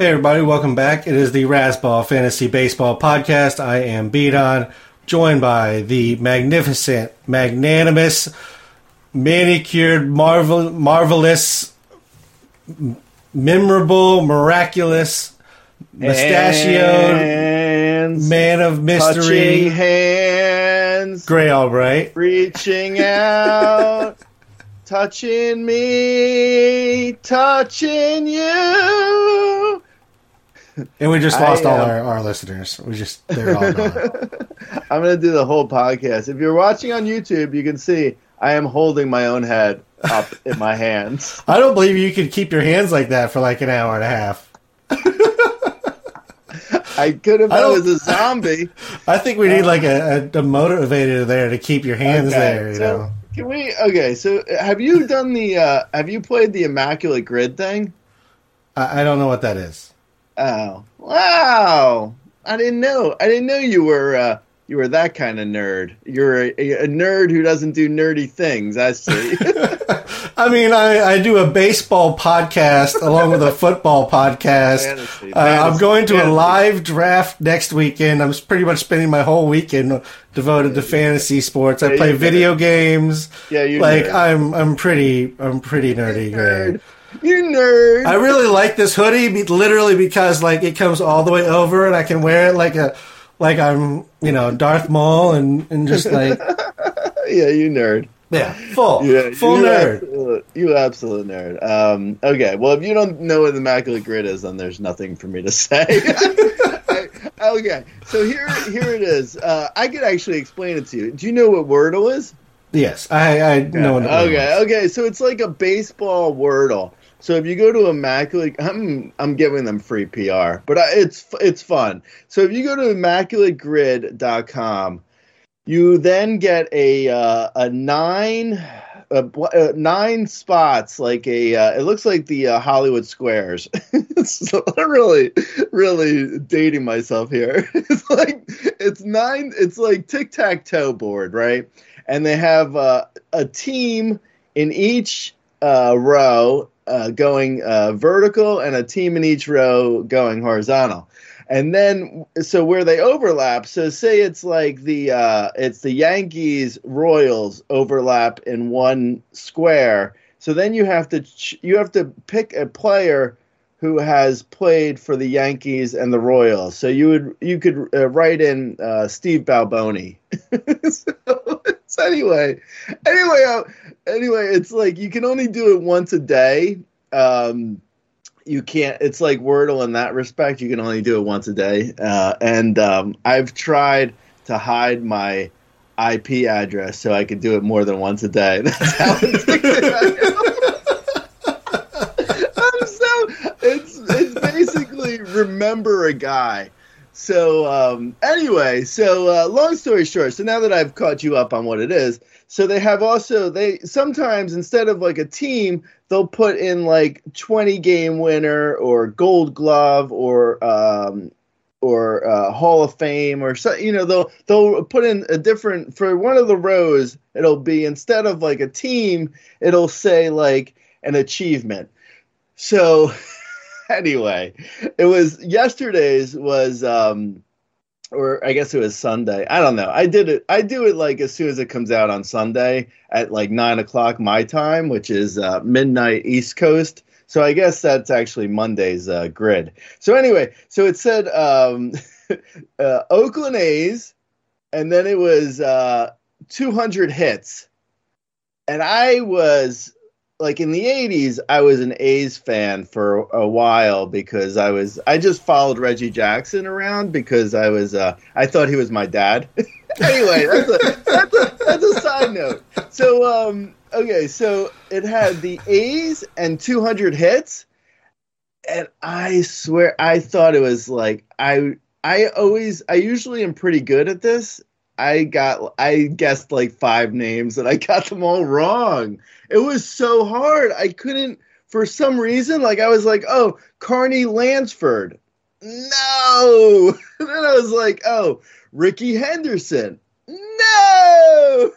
Hey everybody, welcome back. It is the Razzball Fantasy Baseball Podcast. I am Beaton, joined by the magnificent, magnanimous, manicured, marvel, marvelous, m- memorable, miraculous, mustachioed hands, man of mystery, hands, Grey Albright. reaching out, touching me, touching you. And we just I lost all our, our listeners. We just, they're all gone. I'm gonna do the whole podcast. If you're watching on YouTube, you can see I am holding my own head up in my hands. I don't believe you could keep your hands like that for like an hour and a half. I could have I I was a zombie. I think we need like a, a, a motivator there to keep your hands Okay, there. You so know, can we? Okay, so have you done the? uh Have you played the immaculate grid thing? I, I don't know what that is. Oh, wow! I didn't know. I didn't know you were uh, you were that kind of nerd. You're a, a nerd who doesn't do nerdy things. I see. I mean, I, I do a baseball podcast along with a football podcast. Fantasy, Uh, I'm going to a live draft next weekend. I'm pretty much spending my whole weekend devoted to fantasy sports. I play video games. Yeah, you like nerd. I'm I'm pretty I'm pretty nerdy. Nerd. You nerd. I really like this hoodie, literally because like it comes all the way over, and I can wear it like a like I'm you know Darth Maul, and and just like yeah, you nerd. yeah, full Yeah, full you nerd. Absolute, you absolute nerd. Um, okay, well, if you don't know what the immaculate grid is, then there's nothing for me to say. Okay, so here, here it is. Uh, I could actually explain it to you. Do you know what Wordle is? Yes, I I know. Okay, okay. So it's like a baseball Wordle. So if you go to immaculate, I'm I'm giving them free PR, but I, it's it's fun. So if you go to immaculategrid.com, you then get a uh, a nine. Uh, nine spots, like a, uh, it looks like the uh, Hollywood Squares. it's really, really dating myself here. It's like it's nine. It's like tic tac toe board, right? and they have uh, a team in each row uh, going uh, vertical and a team in each row going horizontal. And then, so where they overlap, so say it's like the uh, it's the Yankees Royals overlap in one square. So then you have to ch- you have to pick a player who has played for the Yankees and the Royals. So you would you could uh, write in uh, Steve Balboni. so, so anyway, anyway, uh, anyway, it's like you can only do it once a day. Um, you can't. It's like Wordle in that respect. You can only do it once a day. Uh, and um, I've tried to hide my IP address so I could do it more than once a day. That's how addicted I am. I'm so it's it's basically remember a guy. So um, anyway, so uh, long story short, so now that I've caught you up on what it is, so they have also they sometimes instead of like a team, they'll put in like 20 game winner or Gold Glove or um, or uh, Hall of Fame or so you know they'll they'll put in a different for one of the rows. It'll be instead of like a team, it'll say like an achievement. So anyway, it was yesterday's was um or I guess it was Sunday. I don't know. I did it. I do it like as soon as it comes out on Sunday at like nine o'clock my time, which is uh, midnight East Coast. So I guess that's actually Monday's uh, grid. So anyway, so it said um, uh, Oakland A's, and then it was uh, 200 hits, and I was like in the 80s i was an a's fan for a while because i was i just followed reggie jackson around because i was uh i thought he was my dad. Anyway that's a, that's a that's a side note. So um okay so it had the a's and 200 hits and i swear i thought it was like i i always i usually am pretty good at this I got I guessed like five names and I got them all wrong. It was so hard. I couldn't for some reason like I was like, "Oh, Carney Lansford." No. Then I was like, "Oh, Rickey Henderson." No.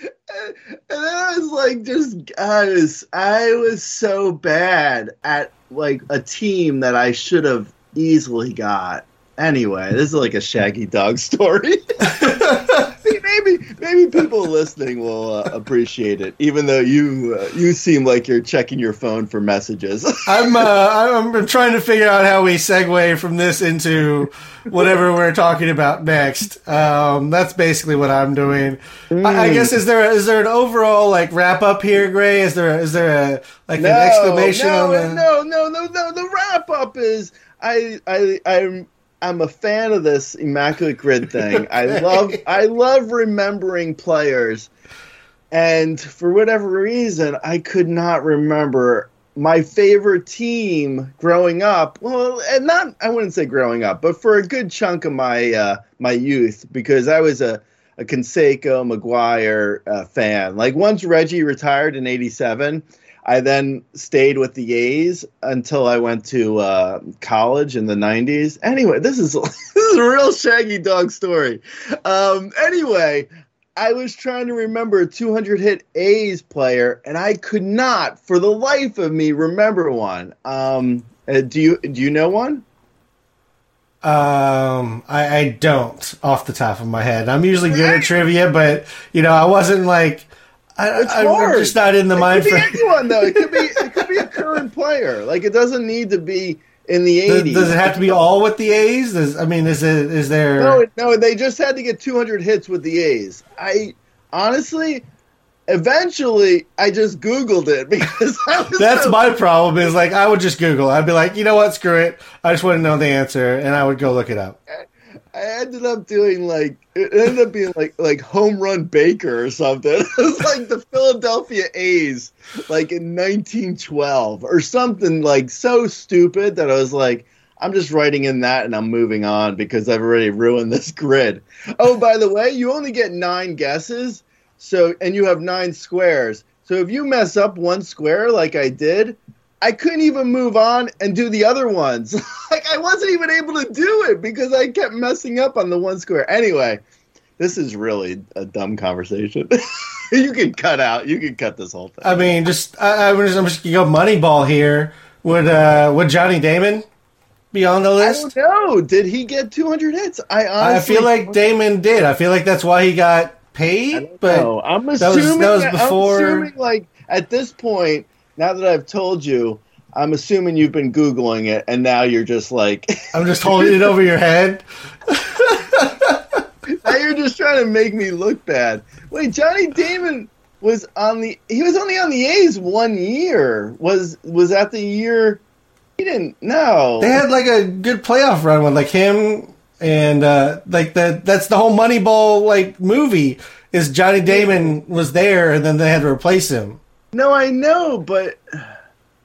and then I was like, just was I was so bad at like a team that I should have easily got. Anyway, this is like a Shaggy Dog story. maybe maybe people listening will uh, appreciate it, even though you uh, you seem like you're checking your phone for messages. I'm uh, I'm trying to figure out how we segue from this into whatever we're talking about next. Um, that's basically what I'm doing. Mm. I, I, guess is there is there an overall like wrap up here, Grey? Is there is there a like no, an exclamation no, on the no no no no the wrap up is I I I'm I'm a fan of this immaculate grid thing. I love I love remembering players, and for whatever reason, I could not remember my favorite team growing up. Well, and not I wouldn't say growing up, but for a good chunk of my uh, my youth, because I was a a Canseco McGwire uh, fan. Like once Reggie retired in '87 I then stayed with the A's until I went to uh, college in the '90s. Anyway, this is this is a real Shaggy Dog story. Um, anyway, I was trying to remember a 200 hit A's player, and I could not, for the life of me, remember one. Um, uh, do you do you know one? Um, I, I don't off the top of my head. I'm usually good at trivia, but you know, I wasn't like I, it's I, hard. I'm just not in the it mind for anyone though. It could be it could be a current player. Like it doesn't need to be in the eighties. Does, does, it have to be all with the A's? Does, I mean, is it is there? No, no. They just had to get 200 hits with the A's. I honestly, eventually, I just Googled it because that's so- my problem. Is like I would just Google. I'd be like, you know what, screw it. I just want to know the answer, and I would go look it up. Eh, I ended up doing like it ended up being like like home run Baker or something. it was like the Philadelphia A's like in 1912 or something like so stupid that I was like I'm just writing in that and I'm moving on because I've already ruined this grid. Oh, by the way, you only get 9 guesses. So and you have 9 squares. So if you mess up one square like I did, I couldn't even move on and do the other ones. like I wasn't even able to do it because I kept messing up on the one square. Anyway, this is really a dumb conversation. you can cut out. You can cut this whole thing. I mean, just I, I'm just, I'm just gonna go Moneyball here. Would uh would Johnny Damon be on the list? I don't know. Did he get 200 hits? I honestly, I feel like Damon did. I feel like that's why he got paid. But know. I'm assuming that was, that was before. I'm assuming like at this point now that I've told you, I'm assuming you've been Googling it, and now you're just like. I'm just holding it over your head. now you're just trying to make me look bad. Wait, Johnny Damon was on the. He was only on the A's one year. Was was that the year? He didn't know. They had like a good playoff run with like him and uh like that. that's the whole Moneyball like movie is Johnny Damon was there and then they had to replace him. No, I know, but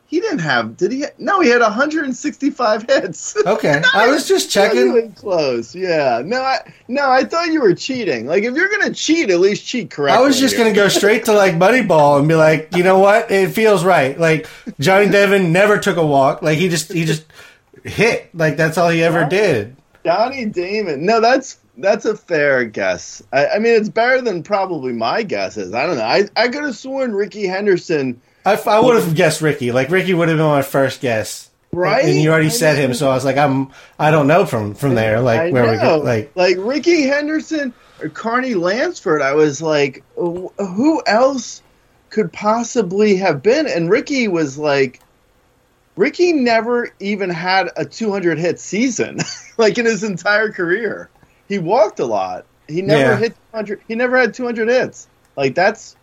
he didn't have. Did he? No, he had 165 hits. Okay, I was just checking. Close, yeah. No, I no, I thought you were cheating. Like, if you're gonna cheat, at least cheat correctly. I was just gonna go straight to like Moneyball and be like, you know what? It feels right. Like Johnny Damon never took a walk. Like he just he just hit. Like that's all he ever did. Johnny Damon. No, that's that's a fair guess. I, I, mean, it's better than probably my guesses. I don't know. I, I could have sworn Rickey Henderson. I, I would have guessed Rickey. Like Rickey would have been my first guess. Right, and you already I said him, so I was like, I'm, I don't know from from there, like I where know. we go, like like Rickey Henderson or Carney Lansford. I was like, who else could possibly have been? And Rickey was like, Rickey never even had a 200 hit season, like in his entire career he walked a lot. He never yeah. hit 200. He never had 200 hits. Like that's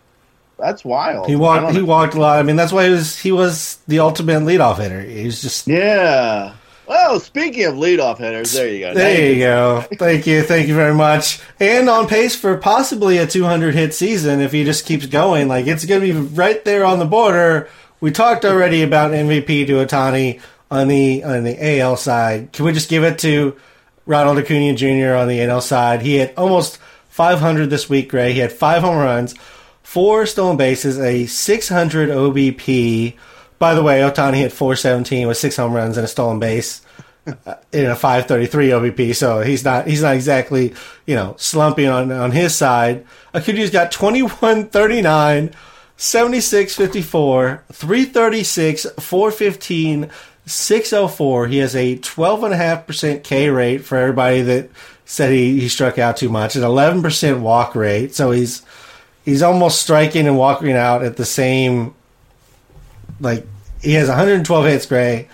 that's wild. He walked. He walked a lot. I mean, that's why he was he was the ultimate leadoff hitter. He was just yeah. Well, speaking of leadoff hitters, there you go. There you go. Thank you. Thank you very much. And on pace for possibly a 200 hit season if he just keeps going. Like it's going to be right there on the border. We talked already about MVP to Ohtani on the on the AL side. Can we just give it to Ronald Acuna Jr. on the NL side. He had almost 500 this week, Grey. He had five home runs, four stolen bases, a 600 OBP. By the way, Ohtani hit 417 with six home runs and a stolen base uh, in a 533 OBP. So he's not he's not exactly you know slumping on on his side. Acuna's got 21 39. 76 54, 336, 415, 604. He has a 12.5% K rate for everybody that said he, he struck out too much, an 11% walk rate. So he's he's almost striking and walking out at the same like he has 112 hits, Grey.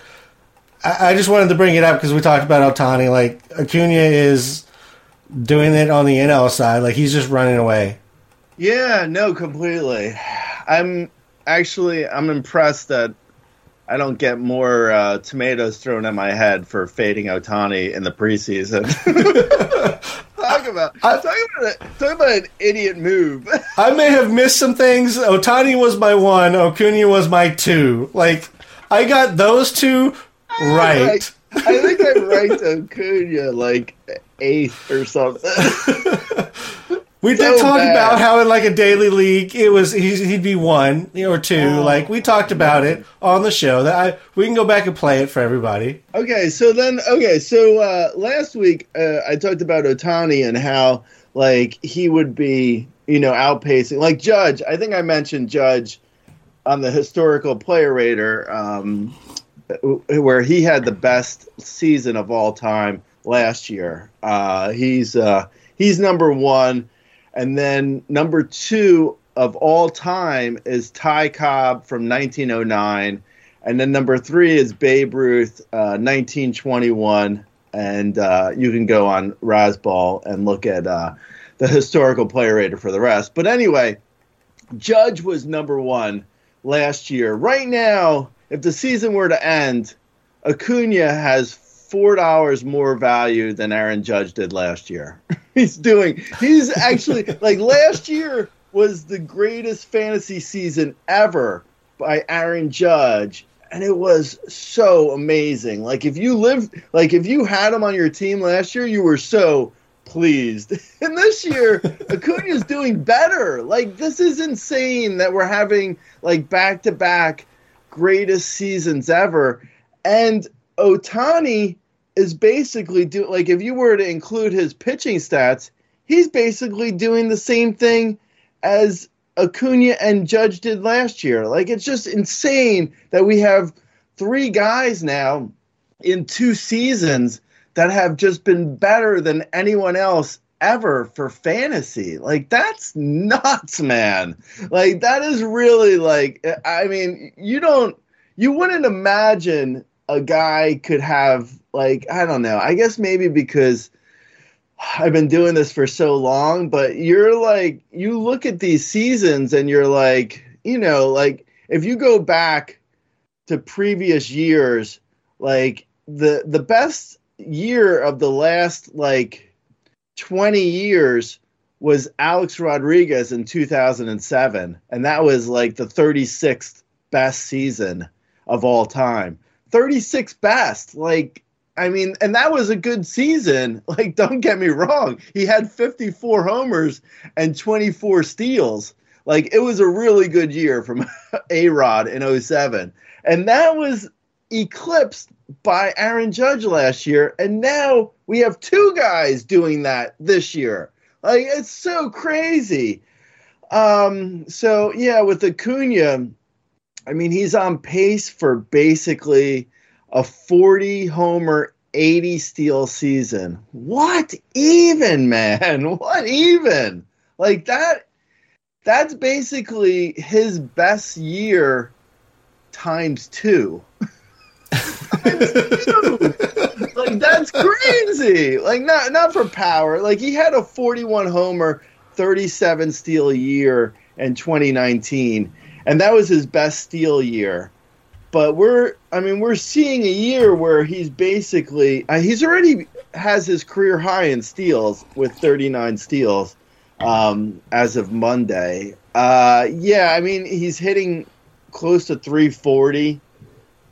I, I just wanted to bring it up because we talked about Ohtani. Like Acuna is doing it on the NL side. Like he's just running away. Yeah, no, completely. I'm actually I'm impressed that I don't get more uh, tomatoes thrown at my head for fading Ohtani in the preseason. talk about I, talk about a, talk about an idiot move. I may have missed some things. Ohtani was my one. Acuna was my two. Like I got those two right. I think I ranked Acuna like eighth or something. We so did talk bad. about how in like a daily league, it was he'd be one or two. Oh, like we talked about it on the show. That I we can go back and play it for everybody. Okay, so then okay, so uh, last week uh, I talked about Ohtani and how like he would be you know outpacing like Judge. I think I mentioned Judge on the historical player rater um, where he had the best season of all time last year. Uh, he's uh, he's number one and then number two of all time is Ty Cobb from 1909. And then number three is Babe Ruth, uh, 1921. And uh, you can go on Razzball and look at uh, the historical player rater for the rest. But anyway, Judge was number one last year. Right now, if the season were to end, Acuna has four dollars more value than Aaron Judge did last year. he's doing. He's actually like last year was the greatest fantasy season ever by Aaron Judge. And it was so amazing. Like if you lived, like if you had him on your team last year, you were so pleased. And this year, Acuna's doing better. Like this is insane that we're having like back to back greatest seasons ever. And Ohtani is basically do like if you were to include his pitching stats, he's basically doing the same thing as Acuna and Judge did last year. Like it's just insane that we have three guys now in two seasons that have just been better than anyone else ever for fantasy. Like that's nuts, man. Like that is really like I mean, you don't you wouldn't imagine a guy could have like I don't know. I guess maybe because I've been doing this for so long, but you're like you look at these seasons and you're like, you know, like if you go back to previous years, like the the best year of the last like 20 years was Alex Rodriguez in 2007 and that was like the 36th best season of all time. 36 best. Like I mean, and that was a good season. Like, don't get me wrong. He had 54 homers and 24 steals. Like, it was a really good year from A Rod in 07. And that was eclipsed by Aaron Judge last year. And now we have two guys doing that this year. Like, it's so crazy. Um, so, yeah, with Acuna, I mean, he's on pace for basically a 40 homer, 80 steal season. What even, man? What even? Like that that's basically his best year times 2. times two. like that's crazy. Like not not for power. Like he had a 41 homer, 37 steal year in 2019 and that was his best steal year but we're I mean we're seeing a year where he's basically uh, he's already has his career high in steals with 39 steals um, as of Monday. Uh, yeah, I mean he's hitting close to 340.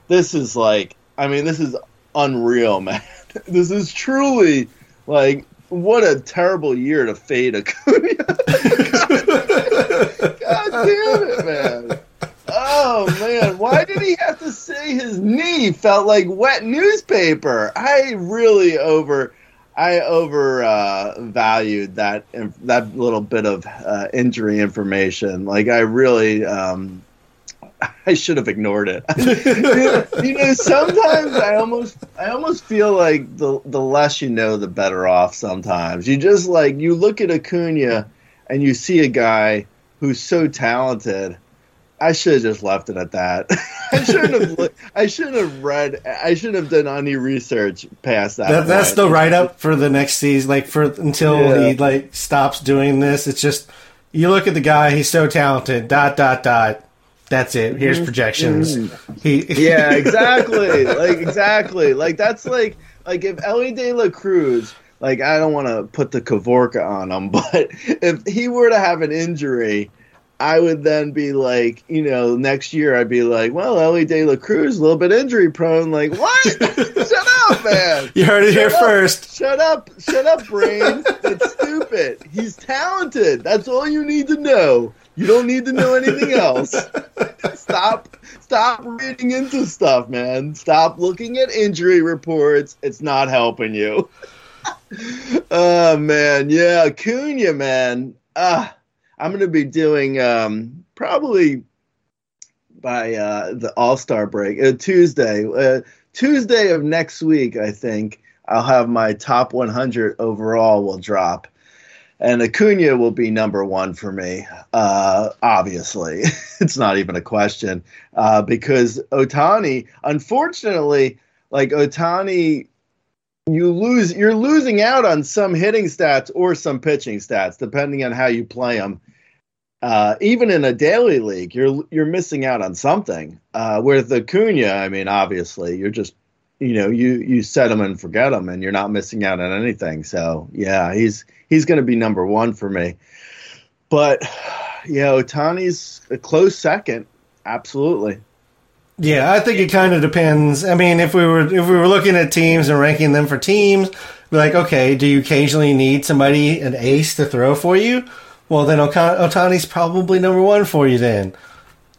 This is like I mean this is unreal, man. this is truly like what a terrible year to fade Acuna. God, God damn it, man. Oh man, why did he have to say his knee felt like wet newspaper? I really over I over uh, that that little bit of uh, injury information. Like I really, um, I should have ignored it. you know, sometimes I almost I almost feel like the the less you know, the better off. Sometimes you just like you look at Acuna and you see a guy who's so talented. I should have just left it at that. I shouldn't have. I shouldn't have read. I shouldn't have done any research past that. that that's the write up for the next season. Like for until yeah. he like stops doing this. It's just you look at the guy. He's so talented. Dot dot dot that's it. Here's mm-hmm. projections. Mm-hmm. He Yeah, exactly. like exactly. Like that's like like if Elly De La Cruz, like I don't want to put the Kavorka on him, but if he were to have an injury, I would then be like, you know, next year I'd be like, well, Elly De La Cruz a little bit injury prone. Like, what? shut up, man. You heard it shut here up. first. Shut up, shut up, brain. That's stupid. He's talented. That's all you need to know. You don't need to know anything else. stop stop reading into stuff, man. Stop looking at injury reports. It's not helping you. oh man, yeah, Cunha, man. Uh, I'm gonna be doing um, probably by uh, the All Star break uh, Tuesday. Uh, Tuesday of next week, I think I'll have my top 100 overall will drop and Acuna will be number one for me. Uh, obviously, it's not even a question uh, because Ohtani, unfortunately, like Ohtani you lose. You're losing out on some hitting stats or some pitching stats, depending on how you play them. Uh, even in a daily league, you're you're missing out on something. Uh, with Acuna, I mean, obviously, you're just you know you you set them and forget them, and you're not missing out on anything. So yeah, he's he's going to be number one for me. But yeah, Ohtani's a close second, absolutely. Yeah, I think it kind of depends. I mean, if we were if we were looking at teams and ranking them for teams, like, okay, do you occasionally need somebody an ace to throw for you? Well, then Ohtani's probably number one for you. Then,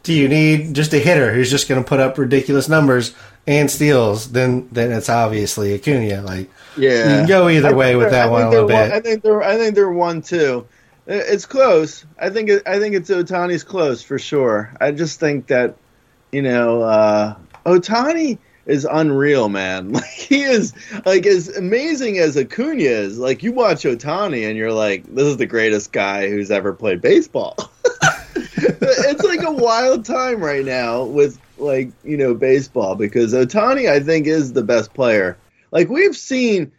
do you need just a hitter who's just going to put up ridiculous numbers and steals, then then it's obviously Acuna. Like, yeah, you can go either way with that one a little bit. One, I think they're I think they're one too. It's close. I think it, I think it's Ohtani's close for sure. I just think that you know uh, Ohtani is unreal, man. Like he is like as amazing as Acuna is. Like you watch Ohtani and you're like, this is the greatest guy who's ever played baseball. it's like a wild time right now with like you know baseball because Ohtani I think is the best player. Like we've seen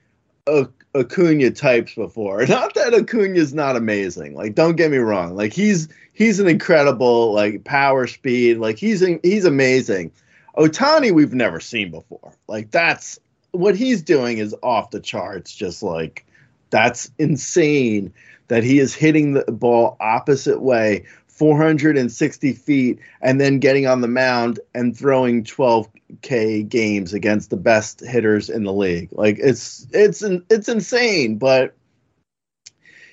a Acuna types before. Not that Acuna's not amazing. Like don't get me wrong. Like he's he's an incredible like power speed. Like he's he's amazing. Ohtani we've never seen before. Like that's what he's doing is off the charts. Just like that's insane that he is hitting the ball opposite way 460 feet and then getting on the mound and throwing 12k games against the best hitters in the league. Like it's it's it's insane, but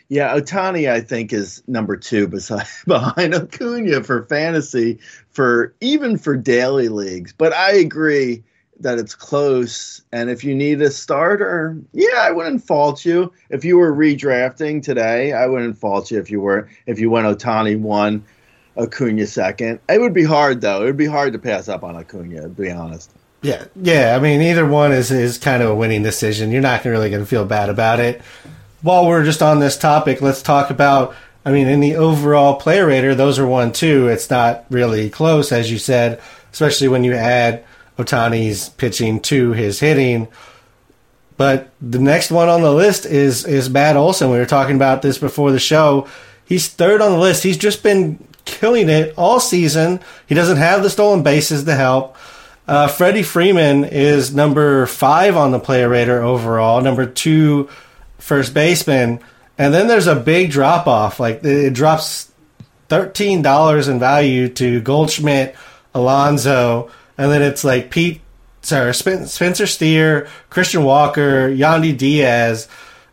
yeah, Ohtani, I think is number 2 beside behind Acuna for fantasy for even for daily leagues. But I agree that it's close. And if you need a starter, yeah, I wouldn't fault you. If you were redrafting today, I wouldn't fault you if you were if you went Ohtani one, Acuna second. It would be hard though. It would be hard to pass up on Acuna, to be honest. Yeah, yeah. I mean, either one is is kind of a winning decision. You're not really going to feel bad about it. While we're just on this topic, let's talk about. I mean, in the overall player rater, those are one two. It's not really close, as you said, especially when you add Ohtani's pitching to his hitting. But the next one on the list is is Matt Olson. We were talking about this before the show. He's third on the list. He's just been killing it all season. He doesn't have the stolen bases to help. Uh, Freddie Freeman is number five on the player rater overall, number two first baseman. And then there's a big drop off. Like it drops $13 in value to Goldschmidt, Alonso, and then it's like Pete, sorry, Spencer Steer, Christian Walker, Yandy Diaz,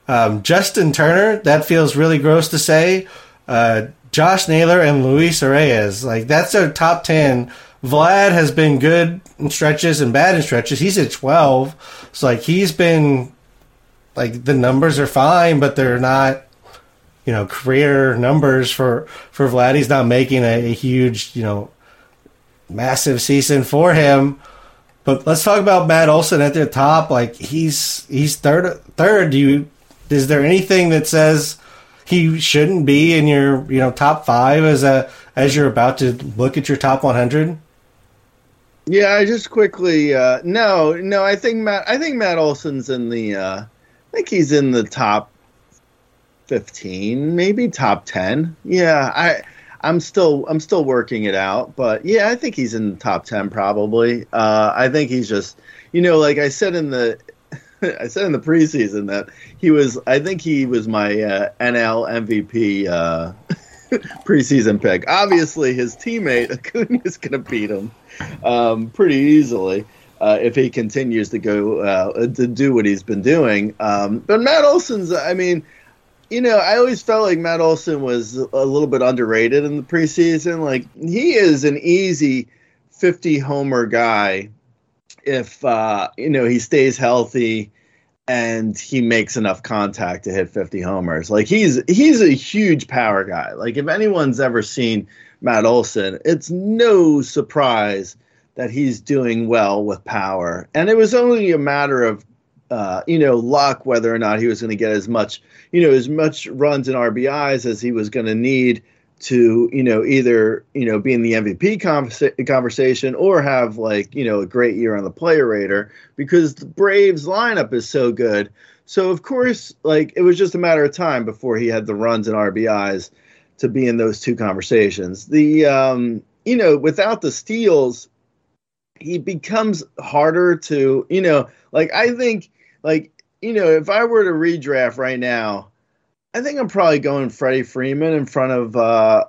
um, Justin Turner. That feels really gross to say. Uh, Josh Naylor and Luis Arraez. Like that's their top ten. Vlad has been good in stretches and bad in stretches. He's at twelve. So like he's been like the numbers are fine, but they're not you know career numbers for for Vlad. He's not making a, a huge you know massive season for him. But let's talk about Matt Olson at the top. Like he's he's third third. Do you is there anything that says he shouldn't be in your you know top five as a as you're about to look at your top 100? Yeah, I just quickly uh, no no I think Matt I think Matt Olson's in the uh, think he's in the top 15 maybe top 10 yeah I I'm still I'm still working it out but yeah I think he's in the top 10 probably uh, I think he's just you know like I said in the I said in the preseason that he was. I think he was my uh, NL MVP uh, preseason pick. Obviously, his teammate is going to beat him um, pretty easily uh, if he continues to go uh, to do what he's been doing. Um, but Matt Olson's. I mean, you know, I always felt like Matt Olson was a little bit underrated in the preseason. Like he is an easy 50 homer guy if uh, you know he stays healthy and he makes enough contact to hit 50 homers. Like he's he's a huge power guy. Like if anyone's ever seen Matt Olson, it's no surprise that he's doing well with power. And it was only a matter of uh, you know luck whether or not he was going to get as much you know as much runs and RBIs as he was going to need to you know either you know be in the MVP conversa- conversation or have like you know a great year on the player rater because the Braves lineup is so good. So of course, like it was just a matter of time before he had the runs and RBIs to be in those two conversations. The um, you know without the steals, he becomes harder to you know like I think like you know if I were to redraft right now I think I'm probably going Freddie Freeman in front of uh,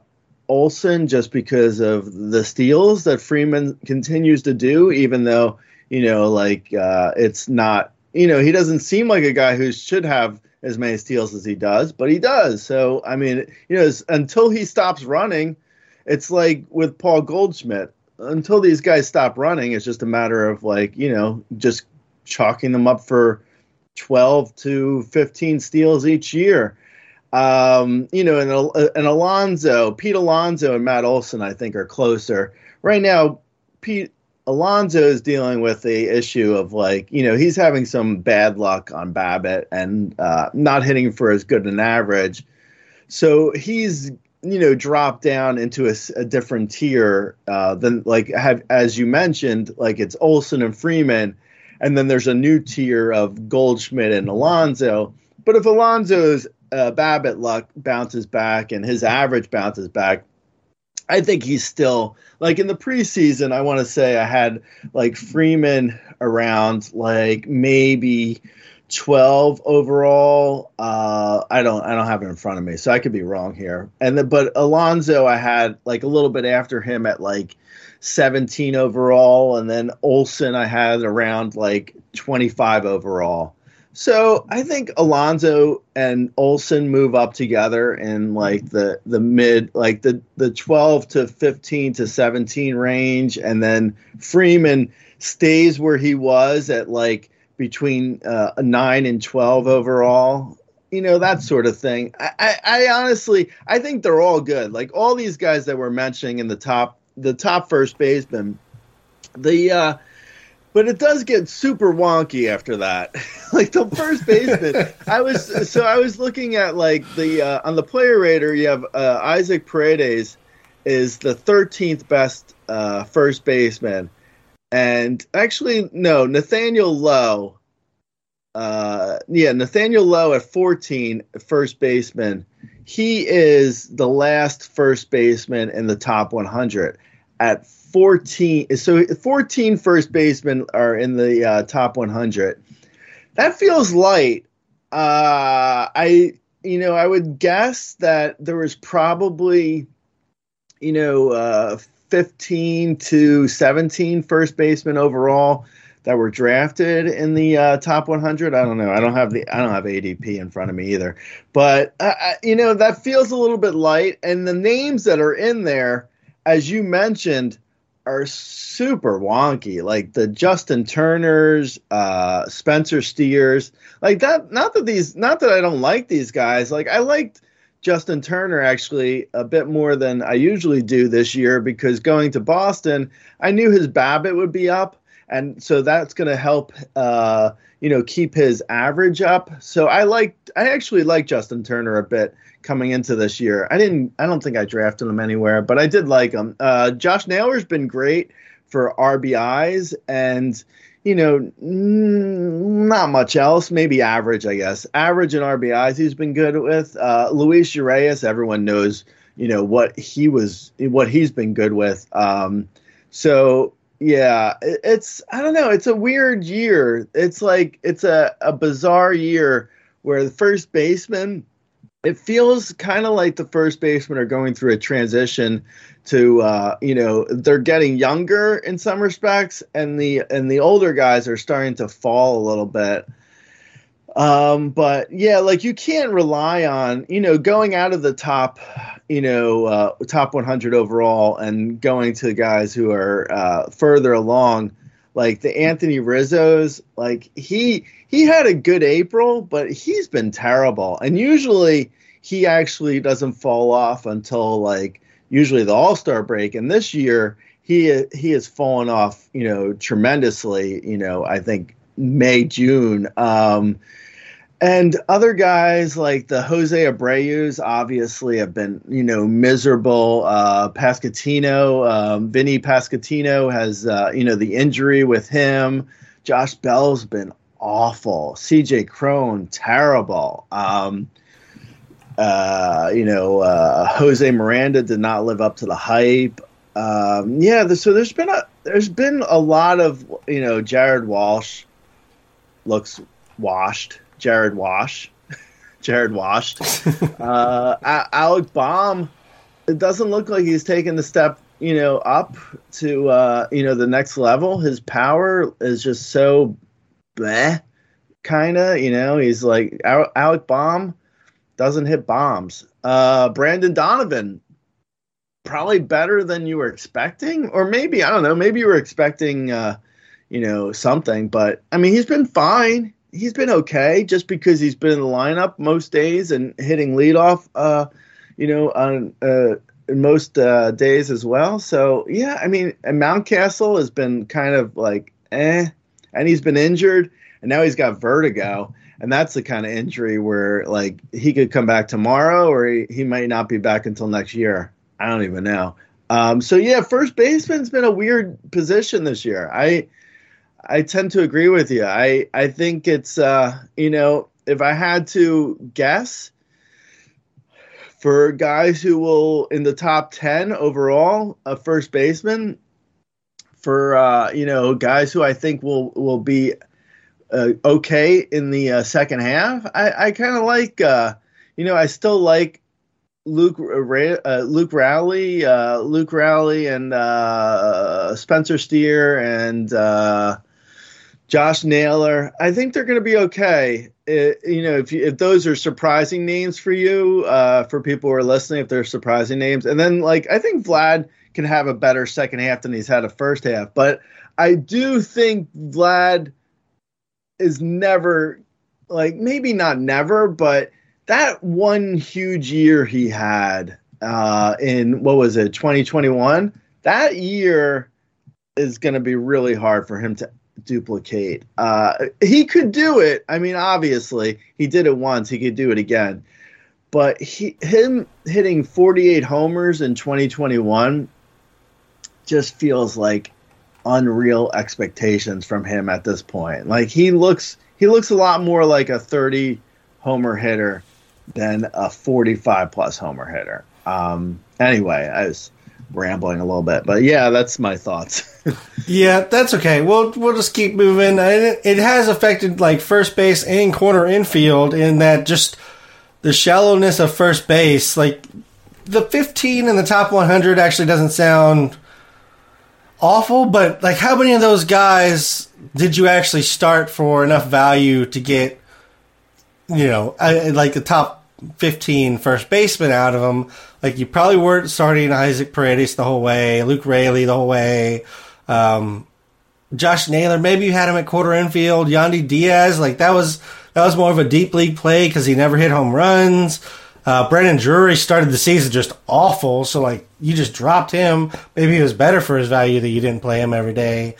Olson just because of the steals that Freeman continues to do, even though, you know, like uh, it's not, you know, he doesn't seem like a guy who should have as many steals as he does, but he does. So, I mean, you know, until he stops running, it's like with Paul Goldschmidt. Until these guys stop running, it's just a matter of like, you know, just chalking them up for 12 to 15 steals each year. Um, you know, and, and Alonso, Pete Alonso, and Matt Olson, I think, are closer. Right now, Pete Alonso is dealing with the issue of like, you know, he's having some bad luck on BABIP and uh, not hitting for as good an average. So he's, you know, drop down into a, a different tier uh, than like have, as you mentioned, like it's Olson and Freeman, and then there's a new tier of Goldschmidt and Alonso. But if Alonso's uh, BABIP luck bounces back and his average bounces back, I think he's still like in the preseason. I want to say I had like Freeman around like maybe 12 overall. Uh, I don't I don't have it in front of me, so I could be wrong here. And the, but Alonso I had like a little bit after him at like 17 overall, and then Olson I had around like 25 overall. So I think Alonso and Olson move up together in like the the mid like the the 12 to 15 to 17 range and then Freeman stays where he was at like between uh, 9 and 12 overall. You know that sort of thing. I, I, I honestly I think they're all good. Like all these guys that we're mentioning in the top the top first baseman. The uh but it does get super wonky after that. like the first baseman, I was so I was looking at like the uh, on the player rater. You have uh, Isaac Paredes is the 13th best uh, first baseman, and actually no, Nathaniel Lowe. Uh, yeah, Nathaniel Lowe at 14, first baseman. He is the last first baseman in the top 100 at 14 so 14 first basemen are in the uh, top 100 that feels light uh, i you know i would guess that there was probably you know uh, 15 to 17 first basemen overall that were drafted in the uh, top 100 i don't know i don't have the i don't have adp in front of me either but uh, you know that feels a little bit light and the names that are in there as you mentioned are super wonky. Like the Justin Turners, uh, Spencer Steers, like that. Not that these, not that I don't like these guys. Like I liked Justin Turner actually a bit more than I usually do this year because going to Boston, I knew his BABIP would be up, and so that's going to help, uh, you know, keep his average up. So I like, I actually like Justin Turner a bit coming into this year. I didn't, I don't think I drafted him anywhere, but I did like him. Uh, Josh Naylor's been great for RBIs and you know, not much else. Maybe average, I guess. Average in RBIs, he's been good with. Uh, Luis Arraez, everyone knows, you know what he was, what he's been good with. Um, so yeah, it, it's I don't know. It's a weird year. It's like it's a a bizarre year where the first baseman. It feels kind of like the first baseman are going through a transition to uh, you know they're getting younger in some respects, and the and the older guys are starting to fall a little bit. Um, but yeah, like you can't rely on you know going out of the top, you know, uh, top 100 overall and going to guys who are uh, further along, like the Anthony Rizzo's. Like he he had a good April, but he's been terrible, and usually he actually doesn't fall off until like usually the All Star break, and this year he he has fallen off, you know, tremendously. You know, I think May June. Um, and other guys like the Jose Abreu's obviously have been, you know, miserable. Uh, Pasquantino, um, Vinny Pasquantino has, uh, you know, the injury with him. Josh Bell's been awful. CJ Cron, terrible. Um, uh, you know, uh, Jose Miranda did not live up to the hype. Um, yeah, so there's been a there's been a lot of you know Jared Walsh looks washed. Jared Wash, Jared washed. uh, Alec Bohm, it doesn't look like he's taken the step you know up to uh, you know the next level. His power is just so bleh, kind of. You know, he's like Alec Bohm doesn't hit bombs. Uh, Brendan Donovan, probably better than you were expecting, or maybe I don't know. Maybe you were expecting, uh, you know, something. But I mean, he's been fine. He's been okay, just because he's been in the lineup most days and hitting leadoff. Uh, you know, on uh, most uh, days as well. So yeah, I mean, and Mountcastle has been kind of like eh, and he's been injured, and now he's got vertigo and that's the kind of injury where like he could come back tomorrow or he, he might not be back until next year. I don't even know. Um, so yeah, first baseman's been a weird position this year. I I tend to agree with you. I I think it's uh, you know if I had to guess for guys who will in the top ten overall, a first baseman for uh, you know guys who I think will will be uh, okay in the uh, second half. I, I kind of like, uh, you know, I still like Luke uh, Luke Raley, uh, Luke Raley, and uh, Spencer Steer and Josh Naylor. I think they're going to be okay. It, you know, if you, if those are surprising names for you, for people who are listening, if they're surprising names, and then like I think Vlad can have a better second half than he's had a first half, but I do think Vlad is never like maybe not never, but that one huge year he had uh, in what was it 2021 that year is going to be really hard for him to duplicate. Uh, he could do it. I mean obviously he did it once he could do it again. But he him hitting 48 homers in 2021 just feels like unreal expectations from him at this point. Like he looks he looks a lot more like a 30 homer hitter than a 45 plus homer hitter. Um, anyway, I was rambling a little bit, but yeah, that's my thoughts. yeah, that's okay. We'll we'll just keep moving. It, it has affected like first base and corner infield in that just the shallowness of first base. Like the 15 in the top 100 actually doesn't sound awful, but like how many of those guys did you actually start for enough value to get, you know, like the top 15 first baseman out of them? Like you probably weren't starting Isaac Paredes the whole way, Luke Raley the whole way, um, Josh Naylor. Maybe you had him at corner infield, Yandy Diaz. Like that was that was more of a deep league play because he never hit home runs. Uh, Brandon Drury started the season just awful, so like you just dropped him. Maybe it was better for his value that you didn't play him every day.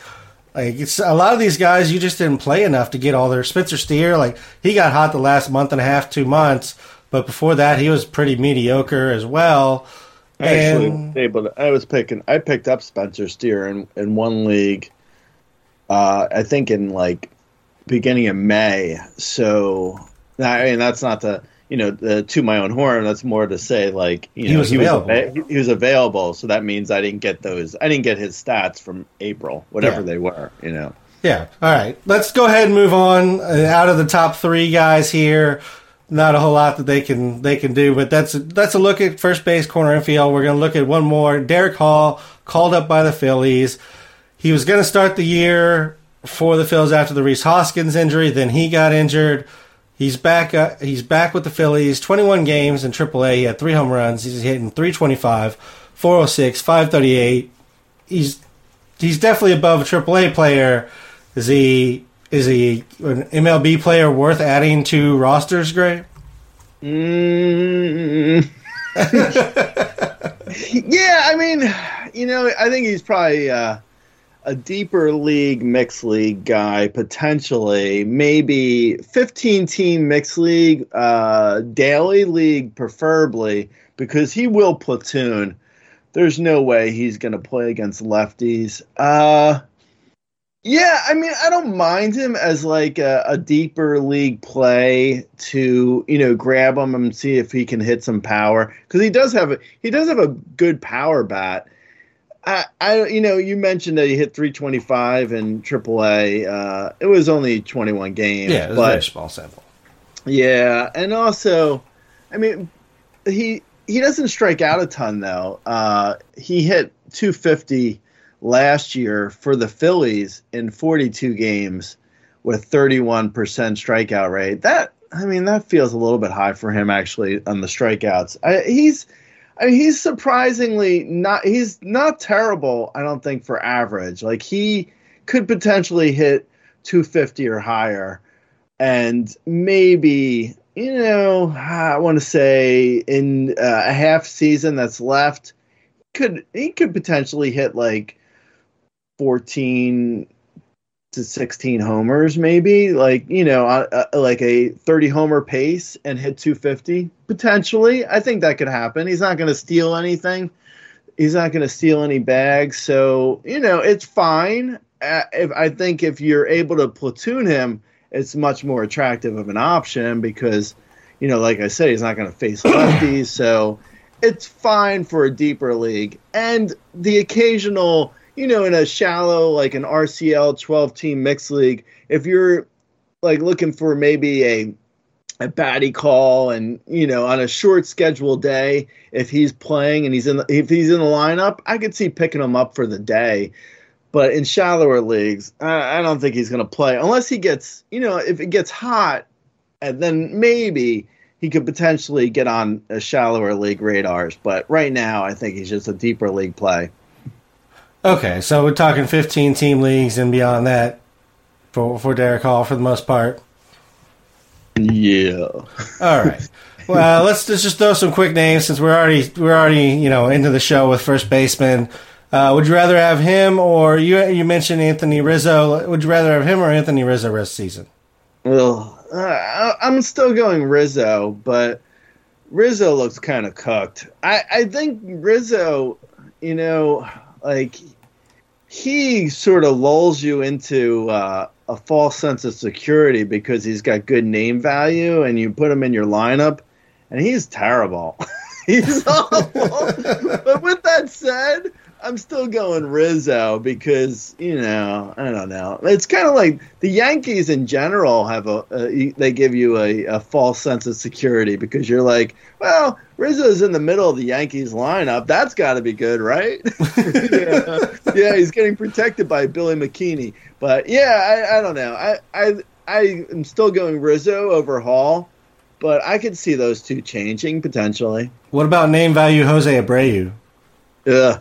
Like it's a lot of these guys you just didn't play enough to get all their Spencer Steer. Like he got hot the last month and a half, two months, but before that he was pretty mediocre as well. Actually, able to, I was picking. I picked up Spencer Steer in in one league. Uh, I think in like beginning of May. So I mean that's not the you know to my own horn. That's more to say like you know he was, he available. was he, he was available. So that means I didn't get those. I didn't get his stats from April, whatever Yeah. they were. You know. Yeah. All right. Let's go ahead and move on. Uh, out of the top three guys here, not a whole lot that they can they can do, but that's that's a look at first base, corner, infield. We're going to look at one more. Darick Hall called up by the Phillies. He was going to start the year for the Phillies after the Rhys Hoskins injury. Then he got injured. He's back. Uh, he's back with the Phillies. 21 games in AAA. He had three home runs. He's hitting 325, 406, 538. He's he's definitely above a AAA player. Is he is he an MLB player worth adding to rosters, Grey? Mm. yeah, I mean, you know, I think he's probably uh, a deeper league, mixed league guy, potentially. Maybe 15 team mixed league, uh, daily league, preferably, because he will platoon. There's no way he's going to play against lefties. Uh, yeah, I mean, I don't mind him as like a, a deeper league play to you know grab him and see if he can hit some power because he does have a he does have a good power bat. I, I you know you mentioned that he hit 325 in AAA. Uh, it was only 21 games, Yeah, it was a very small sample. yeah, and also, I mean, he he doesn't strike out a ton though. Uh, he hit 250 last year for the Phillies in 42 games with 31% strikeout rate. That I mean, that feels a little bit high for him actually on the strikeouts. I, he's I mean, he's surprisingly not he's not terrible, I don't think for average. Like he could potentially hit 250 or higher and maybe you know I want to say in uh, a half season that's left could he could potentially hit like 14 to 16 homers maybe like you know uh, uh, like a 30 homer pace and hit 250 potentially. I think that could happen. He's not going to steal anything. He's not going to steal any bags. So you know it's fine. Uh, if i think if you're able to platoon him it's much more attractive of an option because you know like i said he's not going to face lefties. So it's fine for a deeper league. And the occasional you know in a shallow like an rcl 12 team mixed league if you're like looking for maybe a a batty call and you know on a short schedule day if he's playing and he's in the, if he's in the lineup i could see picking him up for the day. But in shallower leagues i, I don't think he's going to play unless he gets you know if it gets hot and then maybe he could potentially get on a shallower league radars. But right now i think he's just a deeper league play Okay, so we're talking 15 team leagues and beyond that for for Darick Hall for the most part. yeah All right. Well, let's, let's just throw some quick names since we're already we're already you know into the show with first baseman. Uh, would you rather have him or you? You mentioned Anthony Rizzo. Would you rather have him or Anthony Rizzo rest season? Well, uh, I- I'm still going Rizzo, but Rizzo looks kind of cooked. I, I think Rizzo, you know, like he sort of lulls you into uh, a false sense of security because he's got good name value, and you put him in your lineup, and he's terrible. he's awful. but with that said, I'm still going Rizzo because you know I don't know. It's kind of like the Yankees in general have a, a they give you a, a false sense of security because you're like, well, Rizzo's in the middle of the Yankees lineup. That's got to be good, right? yeah. yeah, he's getting protected by Billy McKinney. But yeah, I, I don't know. I I I am still going Rizzo over Hall, but I could see those two changing potentially. What about name value Jose Abreu? Yeah.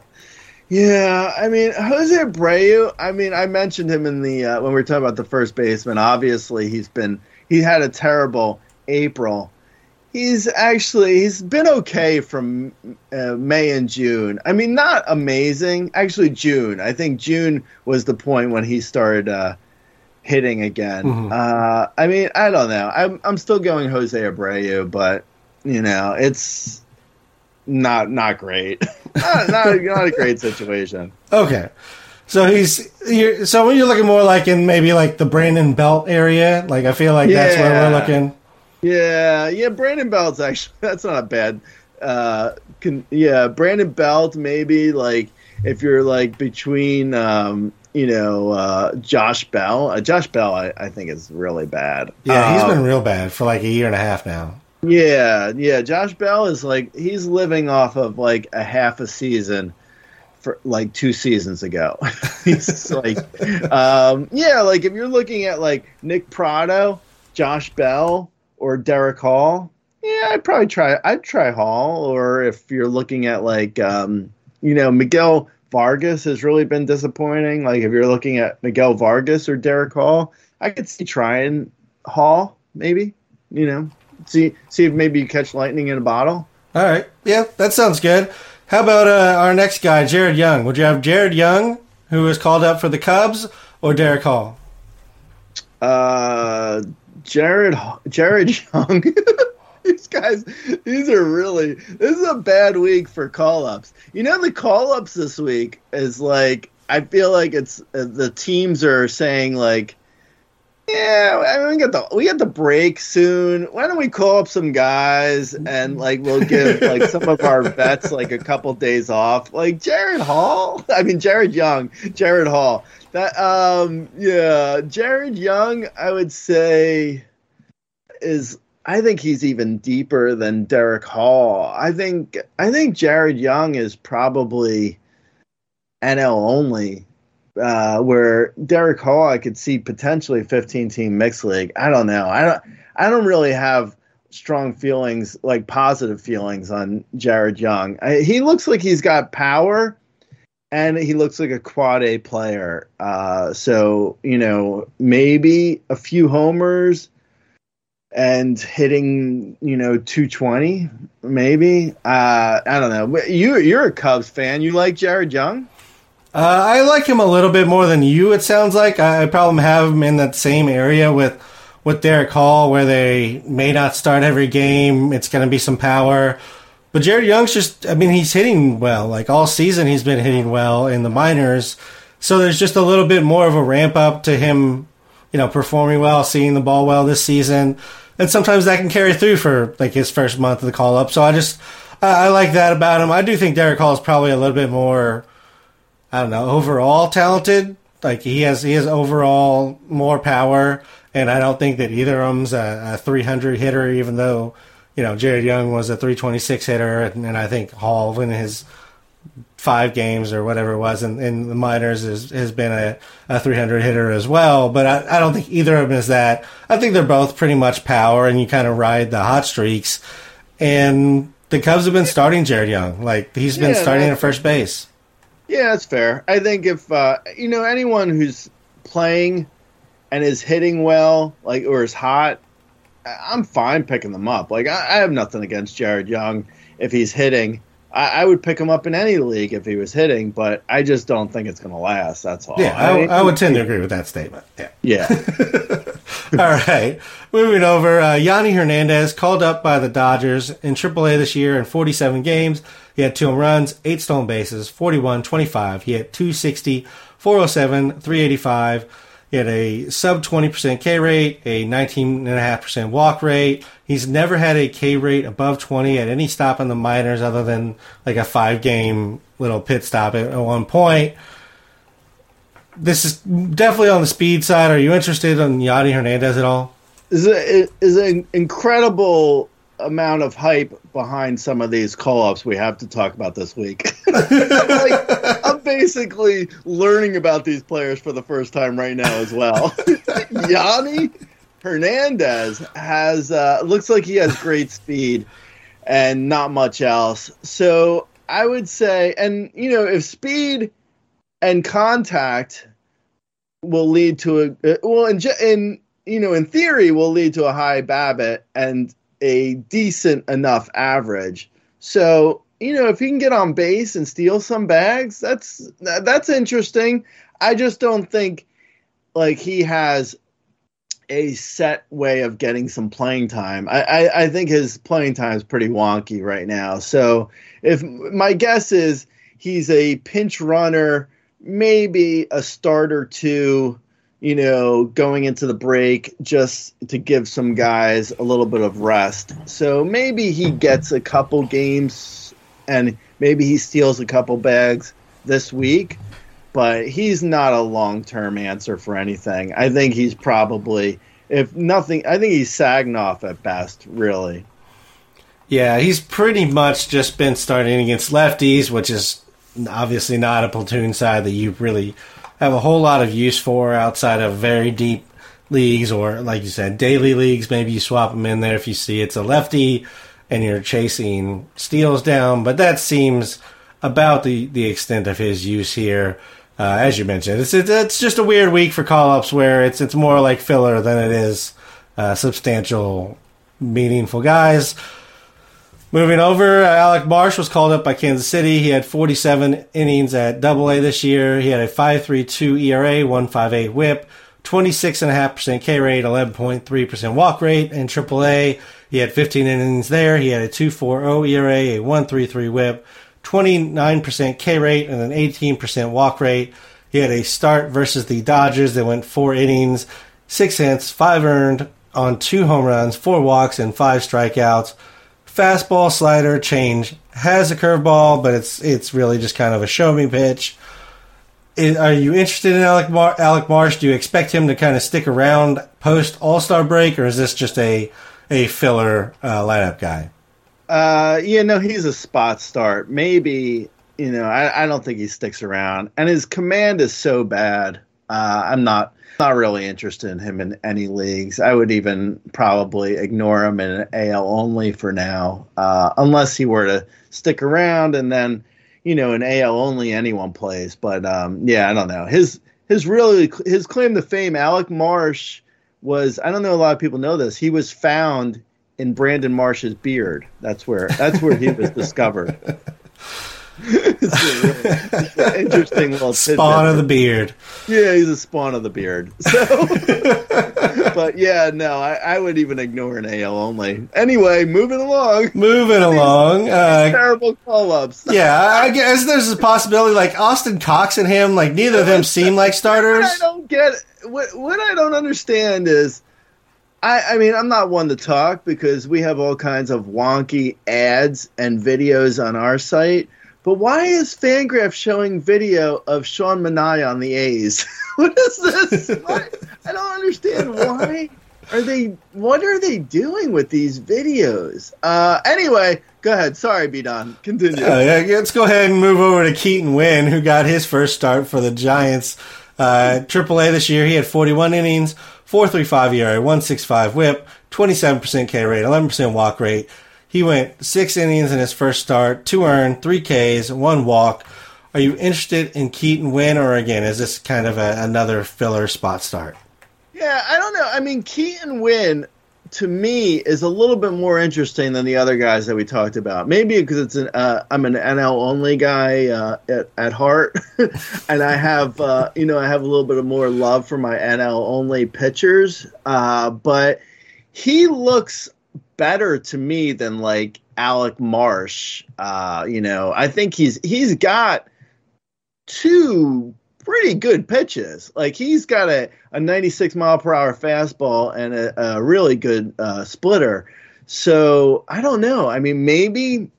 Yeah, I mean Jose Abreu. I mean, I mentioned him in the uh, when we were talking about the first baseman. Obviously, he's been he had a terrible April. he's actually he's been okay from uh, May and June. I mean, not amazing. Actually, June. I think June was the point when he started uh, hitting again. Mhm. Uh, I mean, I don't know. I'm I'm still going Jose Abreu, but you know, it's not not great. not, not not a great situation. Okay. So he's you're, so when you're looking more like in maybe like the Brandon Belt area, like I feel like that's where we're looking. Yeah, yeah. Brandon Belt's actually that's not a bad. Uh, can, yeah, Brandon Belt maybe like if you're like between um, you know uh, Josh Bell. Uh, Josh Bell, I, I think is really bad. Yeah, he's been real bad for like a year and a half now. Yeah, yeah. Josh Bell is like he's living off of like a half a season for like two seasons ago. he's like, um, yeah, like if you're looking at like Nick Pratto, Josh Bell, or Darick Hall, yeah, I'd probably try. I'd try Hall. Or if you're looking at like, um, you know, Miguel Vargas has really been disappointing. Like if you're looking at Miguel Vargas or Darick Hall, I could see trying Hall maybe. You know, see see if maybe you catch lightning in a bottle. All right. Yeah, that sounds good. How about uh, our next guy, Jared Young? Would you have Jared Young, who was called up for the Cubs, or Darick Hall? Uh, Jared Jared Young. these guys, these are really. This is a bad week for call ups. You know, the call ups this week is like. I feel like it's uh, the teams are saying like, yeah, I mean, we got the we got the break soon. Why don't we call up some guys and like we'll give like some of our vets like a couple days off, like Jared Hall. I mean Jared Young, Jared Hall. That um yeah, Jared Young, I would say is I think he's even deeper than Darick Hall. I think I think Jared Young is probably NL only. Uh, where Darick Hall, I could see potentially 15 team mixed league. I don't know. I don't. I don't really have strong feelings, like positive feelings on Jared Young. I, he looks like he's got power, and he looks like a quad A player. Uh, so you know, maybe a few homers and hitting, you know, 220, maybe. Uh, I don't know. You you're a Cubs fan. You like Jared Young? Uh, I like him a little bit more than you. It sounds like I, probably have him in that same area with with Darick Hall, where they may not start every game. It's going to be some power, but Jared Young's just. I mean, he's hitting well. Like all season, he's been hitting well in the minors. So there's just a little bit more of a ramp up to him, you know, performing well, seeing the ball well this season, and sometimes that can carry through for like his first month of the call up. So I just I, I like that about him. I do think Darick Hall is probably a little bit more. I don't know, overall talented. Like he has, he has overall more power, and I don't think that either of them's a, a 300 hitter. Even though, you know, Jared Young was a 326 hitter, and, and I think Hall in his five games or whatever it was in, in the minors is, has been a, a 300 hitter as well. But I, I don't think either of them is that. I think they're both pretty much power, and you kind of ride the hot streaks. And the Cubs have been starting Jared Young, like he's been Yeah, starting at first base. Yeah, that's fair. I think if uh, you know anyone who's playing and is hitting well, like or is hot, I'm fine picking them up. Like I, I have nothing against Jared Young if he's hitting. I, I would pick him up in any league if he was hitting, but I just don't think it's going to last. That's all. Yeah, I, I would tend to agree with that statement. Yeah. Yeah, All right. Moving over, uh, Yonny Hernandez called up by the Dodgers in AAA this year in 47 games. He had two home runs, eight stolen bases, 41 25. He had 260, 407, 385. He had a sub 20% K rate, a 19.5% walk rate. He's never had a K rate above 20 at any stop in the minors other than like a five game little pit stop at, one point this is definitely on the speed side. Are you interested in Yadi Hernandez at all? is an incredible amount of hype behind some of these call-ups we have to talk about this week. like, I'm basically learning about these players for the first time right now as well. Yonny Hernandez has uh, looks like he has great speed and not much else. So I would say, and you know, if speed and contact will lead to a uh, well, in, in you know, in theory, will lead to a high BABIP and a decent enough average. So you know, if he can get on base and steal some bags, that's that's interesting. I just don't think like he has a set way of getting some playing time. I, I, I think his playing time is pretty wonky right now. So if my guess is he's a pinch runner, maybe a starter two, you know, going into the break just to give some guys a little bit of rest. So maybe he gets a couple games and maybe he steals a couple bags this week but he's not a long term answer for anything. I think he's probably, if nothing, I think he's sagging off at best, really. Yeah, he's pretty much just been starting against lefties, which is obviously not a platoon side that you really have a whole lot of use for outside of very deep leagues or, like you said, daily leagues. Maybe you swap them in there if you see it's a lefty and you're chasing steals down, but that seems about the, the extent of his use here. Uh, as you mentioned, it's, it's just a weird week for call ups where it's it's more like filler than it is uh, substantial, meaningful guys. Moving over, uh, Alec Marsh was called up by Kansas City. He had 47 innings at Double A this year. He had a 5.32 ERA, 1.58 WHIP, 26.5% K rate, 11.3% walk rate. In Triple A, he had 15 innings there. He had a 2.40 ERA, a 1.33 WHIP. 29% K rate and an 18% walk rate. He had a start versus the Dodgers that went four innings, six hits, five earned on two home runs, four walks, and five strikeouts. Fastball, slider, change. Has a curveball, but it's it's really just kind of a show me pitch. are you interested in Alec, Mar- Alec Marsh? Do you expect him to kind of stick around post All Star break, or is this just a a filler uh, lineup guy? Uh, yeah, no, he's a spot start. Maybe you know, I, I don't think he sticks around, and his command is so bad. Uh, I'm not not really interested in him in any leagues. I would even probably ignore him in an AL only for now, uh, unless he were to stick around and then, you know, in AL only anyone plays. But um, yeah, I don't know. His his really his claim to fame, Alec Marsh was. I don't know a lot of people know this. He was found in Brandon Marsh's beard. That's where that's where he was discovered. It's, a it's an interesting little spawn tidbit. of the beard. Yeah, he's a spawn of the beard. So, but yeah, no, I, I, would even ignore an AL only. Anyway, moving along. Moving along. Uh, terrible call ups. yeah, I guess there's a possibility like Austin Cox and him, like neither of them seem like starters. What I don't get. What what I don't understand is I, I mean, I'm not one to talk because we have all kinds of wonky ads and videos on our site. But why is Fangraph showing video of Sean Manaea on the A's? what is this? I don't understand why are they what are they doing with these videos uh anyway go ahead sorry be done continue uh, yeah, let's go ahead and move over to keaton winn who got his first start for the giants uh aaa this year he had 41 innings 435 ERA, 165 whip, 27% K rate, 11% walk rate. He went six innings in his first start, two earned, three Ks, one walk. Are you interested in Keaton Winn, or again, is this kind of a, another filler spot start? Yeah, I don't know. I mean, Keaton Winn to me is a little bit more interesting than the other guys that we talked about. Maybe because it's an uh, I'm an NL only guy uh, at at heart, and I have uh, you know I have a little bit of more love for my NL only pitchers. Uh, but he looks better to me than like Alec Marsh. Uh, you know, I think he's he's got two pretty good pitches. Like he's got a, a 96 mile per hour fastball and a, a really good uh, splitter. So I don't know. I mean, maybe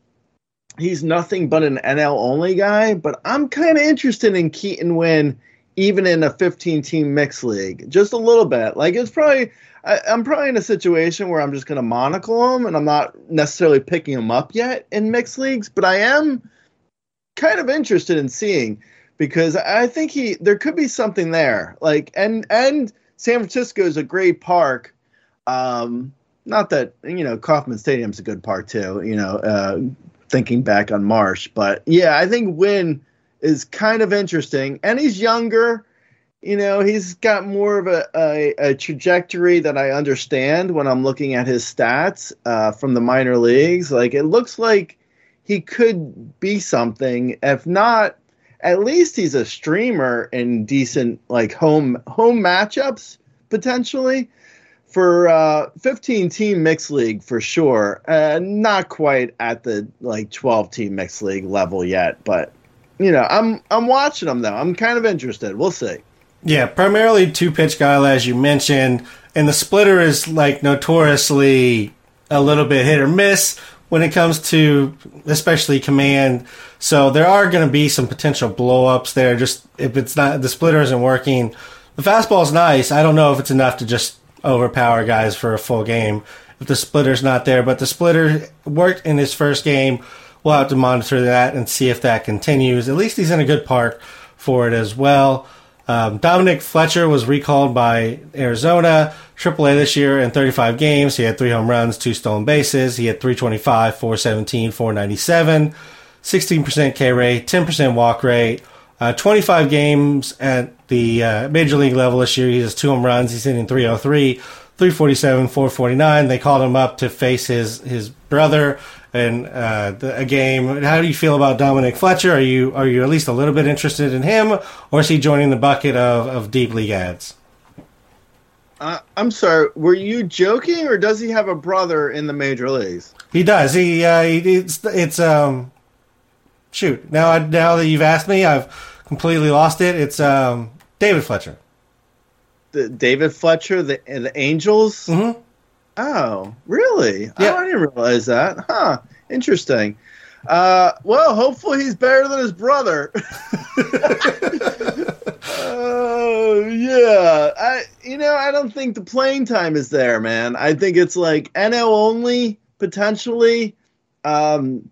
he's nothing but an NL only guy, but I'm kind of interested in Keaton Winn even in a 15 team mix league, just a little bit. Like it's probably. I, am probably in a situation where I'm just going to monocle him, and I'm not necessarily picking him up yet in mixed leagues, but I am kind of interested in seeing because I think he there could be something there. Like and and San Francisco is a great park. Um, not that you know Kauffman Stadium's a good park too. You know, uh, thinking back on Marsh, but yeah, I think Winn is kind of interesting, and he's younger. You know, he's got more of a, a, a, trajectory that I understand when I'm looking at his stats uh, from the minor leagues. Like, it looks like he could be something. If not, at least he's a streamer in decent, like, home home matchups, potentially. For uh, 15 team mixed league, for sure. Uh, not quite at the, like, 12 team mixed league level yet, but you know, I'm I'm watching him though. I'm kind of interested. We'll see. Yeah, primarily two pitch guy, as you mentioned, and the splitter is like notoriously a little bit hit or miss when it comes to especially command. So there are going to be some potential blowups there. Just if it's not the splitter isn't working, the fastball is nice. I don't know if it's enough to just overpower guys for a full game if the splitter's not there. But the splitter worked in his first game. We'll have to monitor that and see if that continues. At least he's in a good park for it as well. Um, Dominic Fletcher was recalled by Arizona, AAA this year in 35 games. He had three home runs, two stolen bases. He had 325, 417, 497, 16% K rate, 10% walk rate. Uh, 25 games at the uh, major league level this year. He has two home runs. He's hitting 303, 347, 449. They called him up to face his his brother in uh, a game. How do you feel about Dominic Fletcher? Are you are you at least a little bit interested in him, or is he joining the bucket of, of deep league ads? Uh, I'm sorry. Were you joking, or does he have a brother in the major leagues? He does. He, uh, he it's it's um shoot. Now now that you've asked me, I've completely lost it. It's um David Fletcher. The David Fletcher, the the Angels. Mm-hmm. Oh, really? Yeah. Oh, I didn't realize that. Huh. Interesting. Uh, well, hopefully he's better than his brother. Oh, uh, yeah. I, you know, I don't think the playing time is there, man. I think it's like NL only potentially. Um,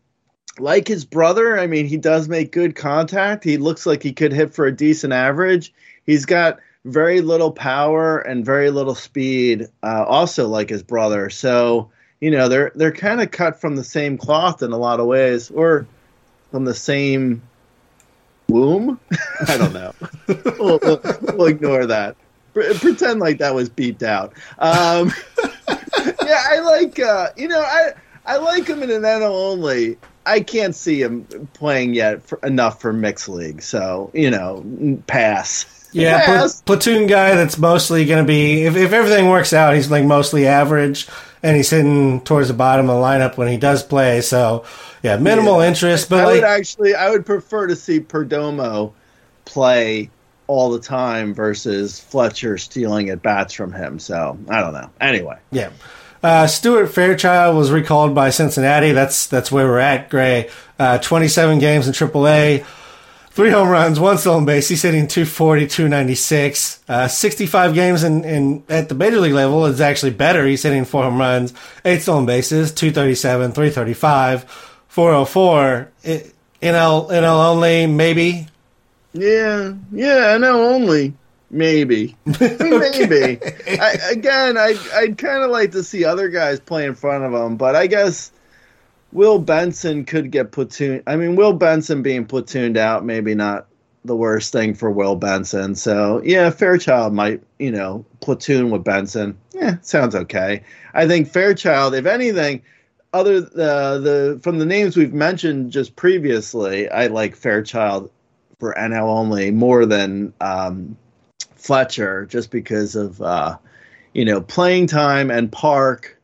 like his brother, I mean, he does make good contact. He looks like he could hit for a decent average. He's got very little power and very little speed, uh, also like his brother. So you know they're they're kind of cut from the same cloth in a lot of ways, or from the same womb. I don't know. we'll, we'll, we'll, ignore that. pretend like that was beeped out. Um, yeah, I like uh, you know I I like him in an NL only. I can't see him playing yet for, enough for mixed league, so you know, pass. Yeah, pl- platoon guy that's mostly going to be if, if everything works out, he's like mostly average, and he's sitting towards the bottom of the lineup when he does play. So yeah, minimal yeah. interest. But I like, would actually, I would prefer to see Perdomo play all the time versus Fletcher stealing at bats from him. So I don't know. Anyway, yeah. Uh, Stuart Fairchild was recalled by Cincinnati. That's that's where we're at. Grey, uh, 27 games in AAA. Three home runs, one stolen base. He's hitting 240, 296. Uh, 65 games in, in at the major league level is actually better. He's hitting four home runs, eight stolen bases, 237, 335, 404. It, NL, NL only, maybe. Yeah, yeah, NL only, maybe, maybe. I, again, I I'd kind of like to see other guys play in front of him, but I guess Will Benson could get platoon. I mean, Will Benson being platooned out, maybe not the worst thing for Will Benson. So yeah, Fairchild might, you know, platoon with Benson. Yeah, sounds okay. I think Fairchild, if anything, other the the from the names we've mentioned just previously, I like Fairchild for NL only more than um, Fletcher, just because of uh, you know playing time and park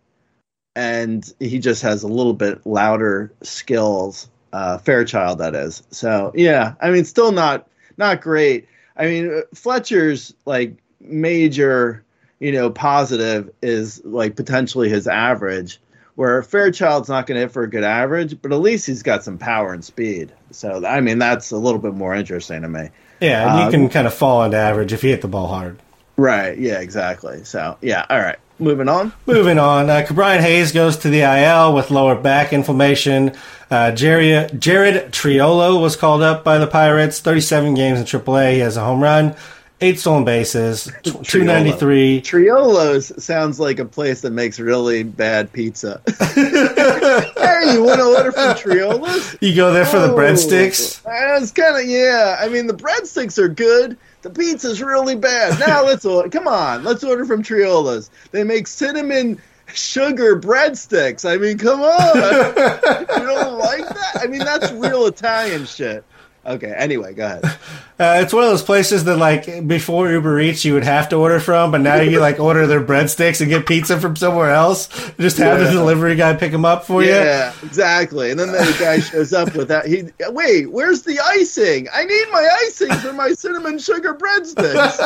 and he just has a little bit louder skills. Uh, Fairchild, that is. So yeah, I mean, still not not great. I mean, Fletcher's like major, you know, positive is like potentially his average, where Fairchild's not going to hit for a good average, but at least he's got some power and speed. So I mean, that's a little bit more interesting to me. Yeah, and you uh, can kind of fall into average if you hit the ball hard. Right. Yeah. Exactly. So yeah. All right. Moving on. Moving on. Uh, Ke'Bryan Hayes goes to the IL with lower back inflammation. Uh, Jared, Jared Triolo was called up by the Pirates. 37 games in AAA. He has a home run, eight stolen bases, 293. Triolo's sounds like a place that makes really bad pizza. hey, you want to order from Triolo's? You go there for oh, the breadsticks? It's kind of, yeah. I mean, the breadsticks are good the pizza's really bad. Now let's order. Come on, let's order from Triolo's. They make cinnamon sugar breadsticks. I mean, come on. you don't like that? I mean, that's real Italian shit. Okay. Anyway, go ahead. Uh, it's one of those places that, like, before Uber Eats, you would have to order from, but now you like order their breadsticks and get pizza from somewhere else. Just have Yeah. the delivery guy pick them up for you. Yeah, exactly. And then the guy shows up with that. He wait, where's the icing? I need my icing for my cinnamon sugar breadsticks.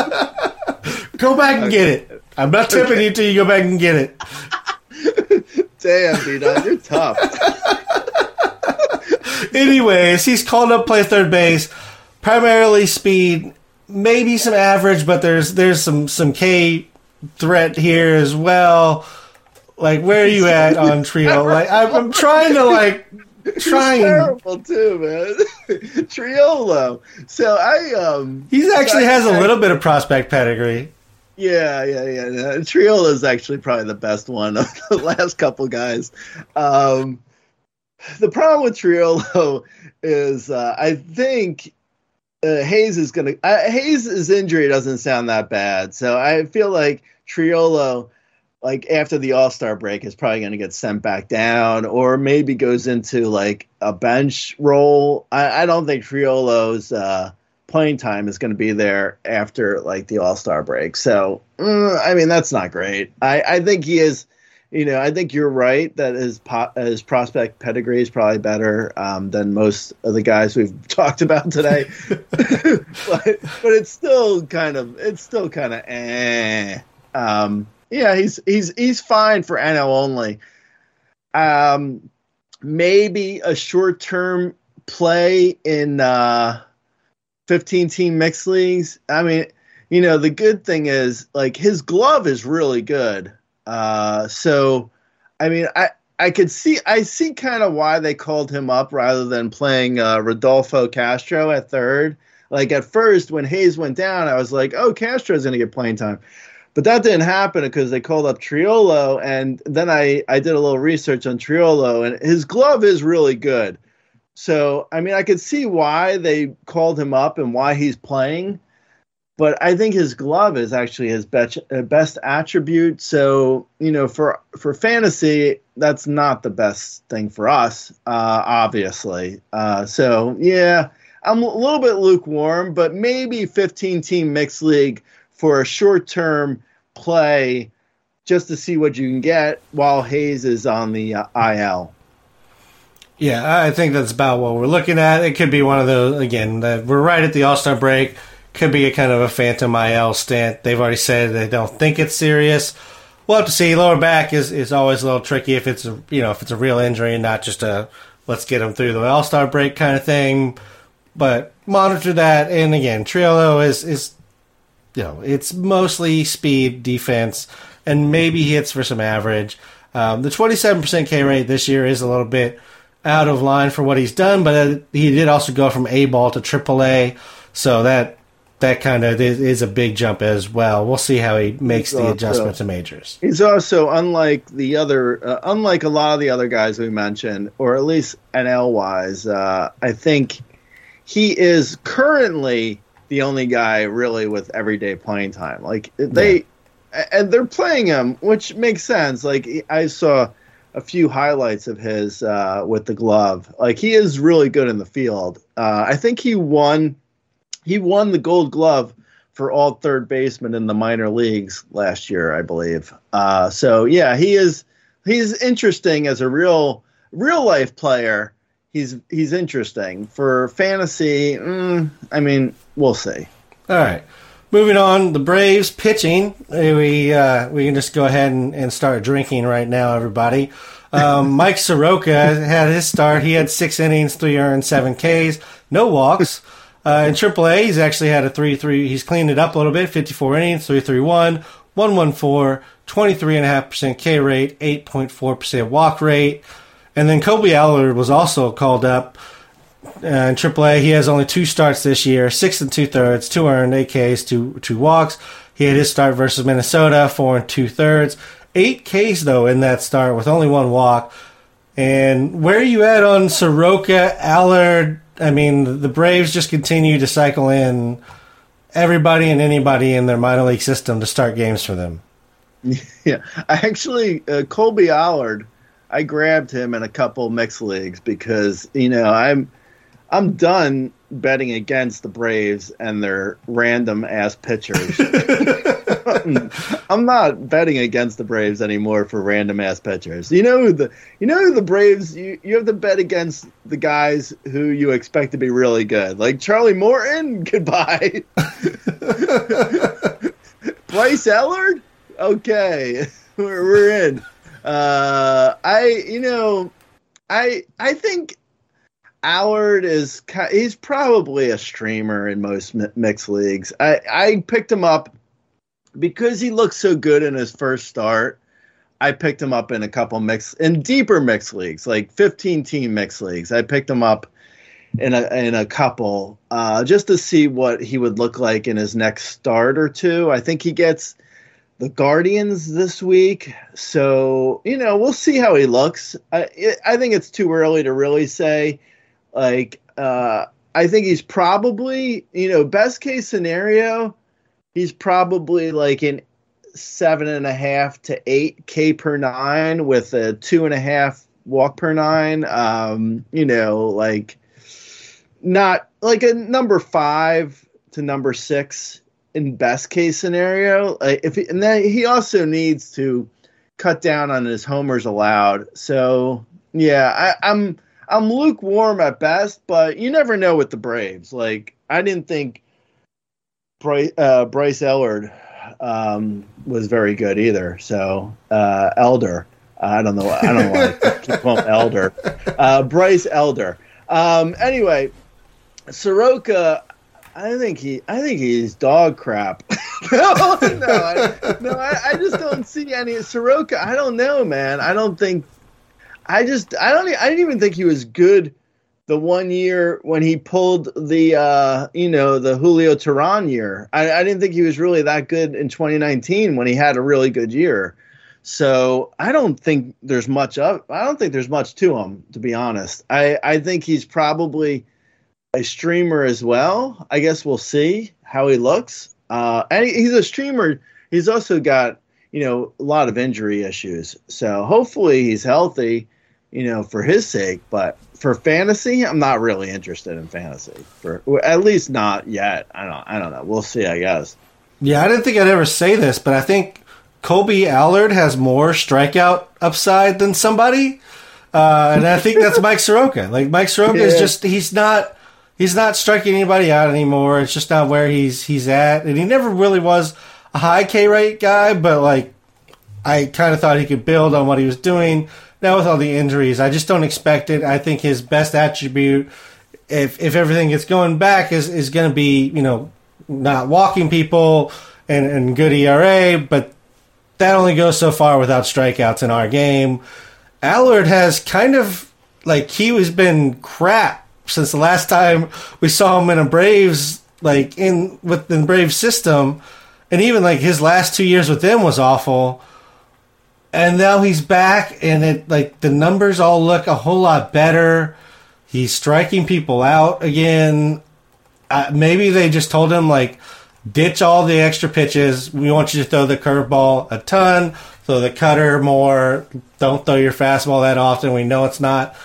Go back and get it. I'm not tipping you till you go back and get it. Damn, dude, you're tough. Anyways, he's called up to play third base, primarily speed, maybe some average, but there's there's some some K threat here as well. Like, where are you at on trio? Like, I'm, I'm trying to like trying. Terrible too, man. Triolo. So I um He actually so I- has a little bit of prospect pedigree. Yeah, yeah, yeah. yeah. Triolo is actually probably the best one of the last couple guys. Um, the problem with Triolo is uh, I think uh, Hayes is going to. Uh, Hayes' injury doesn't sound that bad, so I feel like Triolo, like after the All Star break, is probably going to get sent back down, or maybe goes into like a bench role. I, I don't think Triolo's. Uh, playing time is going to be there after like the All Star break. So mm, I mean that's not great. I, I think he is. You know, I think you're right that his po- his prospect pedigree is probably better um, than most of the guys we've talked about today. but but it's still kind of it's still kind of eh. Um, yeah, he's he's he's fine for NL only. Um, maybe a short term play in. Uh, 15 team mixed leagues. I mean, you know, the good thing is like his glove is really good. Uh, so, I mean, I, I could see, I see kind of why they called him up rather than playing uh, Rodolfo Castro at third. Like at first, when Hayes went down, I was like, oh, Castro's going to get playing time. But that didn't happen because they called up Triolo. And then I, I did a little research on Triolo, and his glove is really good. So, I mean, I could see why they called him up and why he's playing, but I think his glove is actually his best, uh, best attribute. So, you know, for for fantasy, that's not the best thing for us, uh, obviously. Uh, so, yeah, I'm a little bit lukewarm, but maybe 15 team mixed league for a short term play just to see what you can get while Hayes is on the uh, IL. Yeah, I think that's about what we're looking at. It could be one of those again. That we're right at the All Star break. Could be a kind of a phantom IL stint. They've already said they don't think it's serious. We'll have to see. Lower back is, is always a little tricky if it's a you know if it's a real injury and not just a let's get them through the All Star break kind of thing. But monitor that. And again, Triolo is is you know it's mostly speed defense and maybe hits for some average. Um, the 27% K rate this year is a little bit out of line for what he's done, but uh, he did also go from A ball to AAA, so that that kind of is, is a big jump as well. We'll see how he makes the adjustment to majors. He's also unlike the other, uh, unlike a lot of the other guys we mentioned, or at least NL wise. Uh, I think he is currently the only guy really with everyday playing time. Like they, and they're playing him, which makes sense. Like I saw a few highlights of his uh, with the glove. Like he is really good in the field. Uh, I think he won. He won the Gold Glove for all third basemen in the minor leagues last year, I believe. Uh, so yeah, he is he's interesting as a real real life player. He's he's interesting for fantasy. Mm, I mean, we'll see. All right. Moving on, the Braves pitching. We uh, we can just go ahead and, and start drinking right now, everybody. Um, Mike Soroka had his start. He had six innings, three earned, seven Ks, no walks. Uh, in AAA, he's actually had a 3 3. He's cleaned it up a little bit 54 innings, 3 3 1, 1 1 4, 23.5% K rate, 8.4% walk rate. And then Kolby Allard was also called up uh, in AAA. He has only two starts this year, six and two thirds, two earned, eight Ks, two two walks. He had his start versus Minnesota, four and two thirds, eight Ks though in that start with only one walk. And where are you at on Soroka, Allard? I mean, the Braves just continue to cycle in everybody and anybody in their minor league system to start games for them. Yeah, I actually uh, Kolby Allard. I grabbed him in a couple mixed leagues because you know I'm I'm done betting against the Braves and their random ass pitchers. I'm not betting against the Braves anymore for random ass pitchers. You know the you know the Braves you, you have to bet against the guys who you expect to be really good. Like Charlie Morton, goodbye. Bryce Ellard? Okay. We're, we're in. Uh I you know I I think Allard is he's probably a streamer in most mixed leagues. I I picked him up because he looked so good in his first start. I picked him up in a couple mix in deeper mixed leagues, like 15 team mixed leagues. I picked him up in a in a couple uh, just to see what he would look like in his next start or two. I think he gets the Guardians this week, so you know we'll see how he looks. I I think it's too early to really say. Like uh, I think he's probably you know best case scenario he's probably like an seven and a half to eight K per nine with a two and a half walk per nine. Um, you know, like not like a number five to number six in best case scenario. Like if he, and then he also needs to cut down on his homers allowed. So yeah, I, I'm I'm lukewarm at best, but you never know with the Braves. Like I didn't think Bryce, uh, Bryce Ellard um, was very good either. So uh, Elder, I don't know. I don't know why I keep calling him Elder. Uh, Bryce Elder. Um, anyway, Soroka. I think he. I think he's dog crap. no, no, I, no. I, I, just don't see any Soroka. I don't know, man. I don't think. I just. I don't. I didn't even think he was good the one year when he pulled the uh, you know the Julio Teheran year. I, I, didn't think he was really that good in 2019 when he had a really good year. So I don't think there's much of I don't think there's much to him to be honest. I I think he's probably a streamer as well. I guess we'll see how he looks. Uh, and he's a streamer. He's also got you know a lot of injury issues. So hopefully he's healthy. You know for his sake, but for fantasy, I'm not really interested in fantasy. For at least not yet. I don't. I don't know. We'll see. I guess. Yeah, I didn't think I'd ever say this, but I think Kolby Allard has more strikeout upside than somebody, uh, and I think that's Mike Soroka. Like Mike Soroka yeah. is just he's not he's not striking anybody out anymore. It's just not where he's he's at, and he never really was a high K rate guy. But like, I kind of thought he could build on what he was doing now with all the injuries, I just don't expect it. I think his best attribute, if if everything gets going back, is is going to be you know not walking people and, and good ERA, but that only goes so far without strikeouts in our game. Allard has kind of like he has been crap since the last time we saw him in a Braves like in with the Braves system, and even like his last two years with them was awful and now he's back, and it like the numbers all look a whole lot better. He's striking people out again. Uh, maybe they just told him like, ditch all the extra pitches. We want you to throw the curveball a ton, throw the cutter more. Don't throw your fastball that often. We know it's not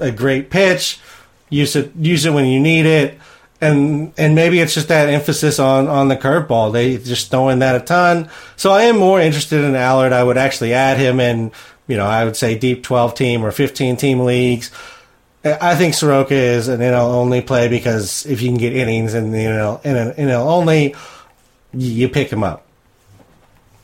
a great pitch. Use it. Use it when you need it and and maybe it's just that emphasis on on the curveball. They just throwing that a ton. So I am more interested in Allard. I would actually add him in. You know, I would say deep twelve team or fifteen team leagues. I think Soroka is an NL only play because if you can get innings in the NL, in an NL only, you pick him up.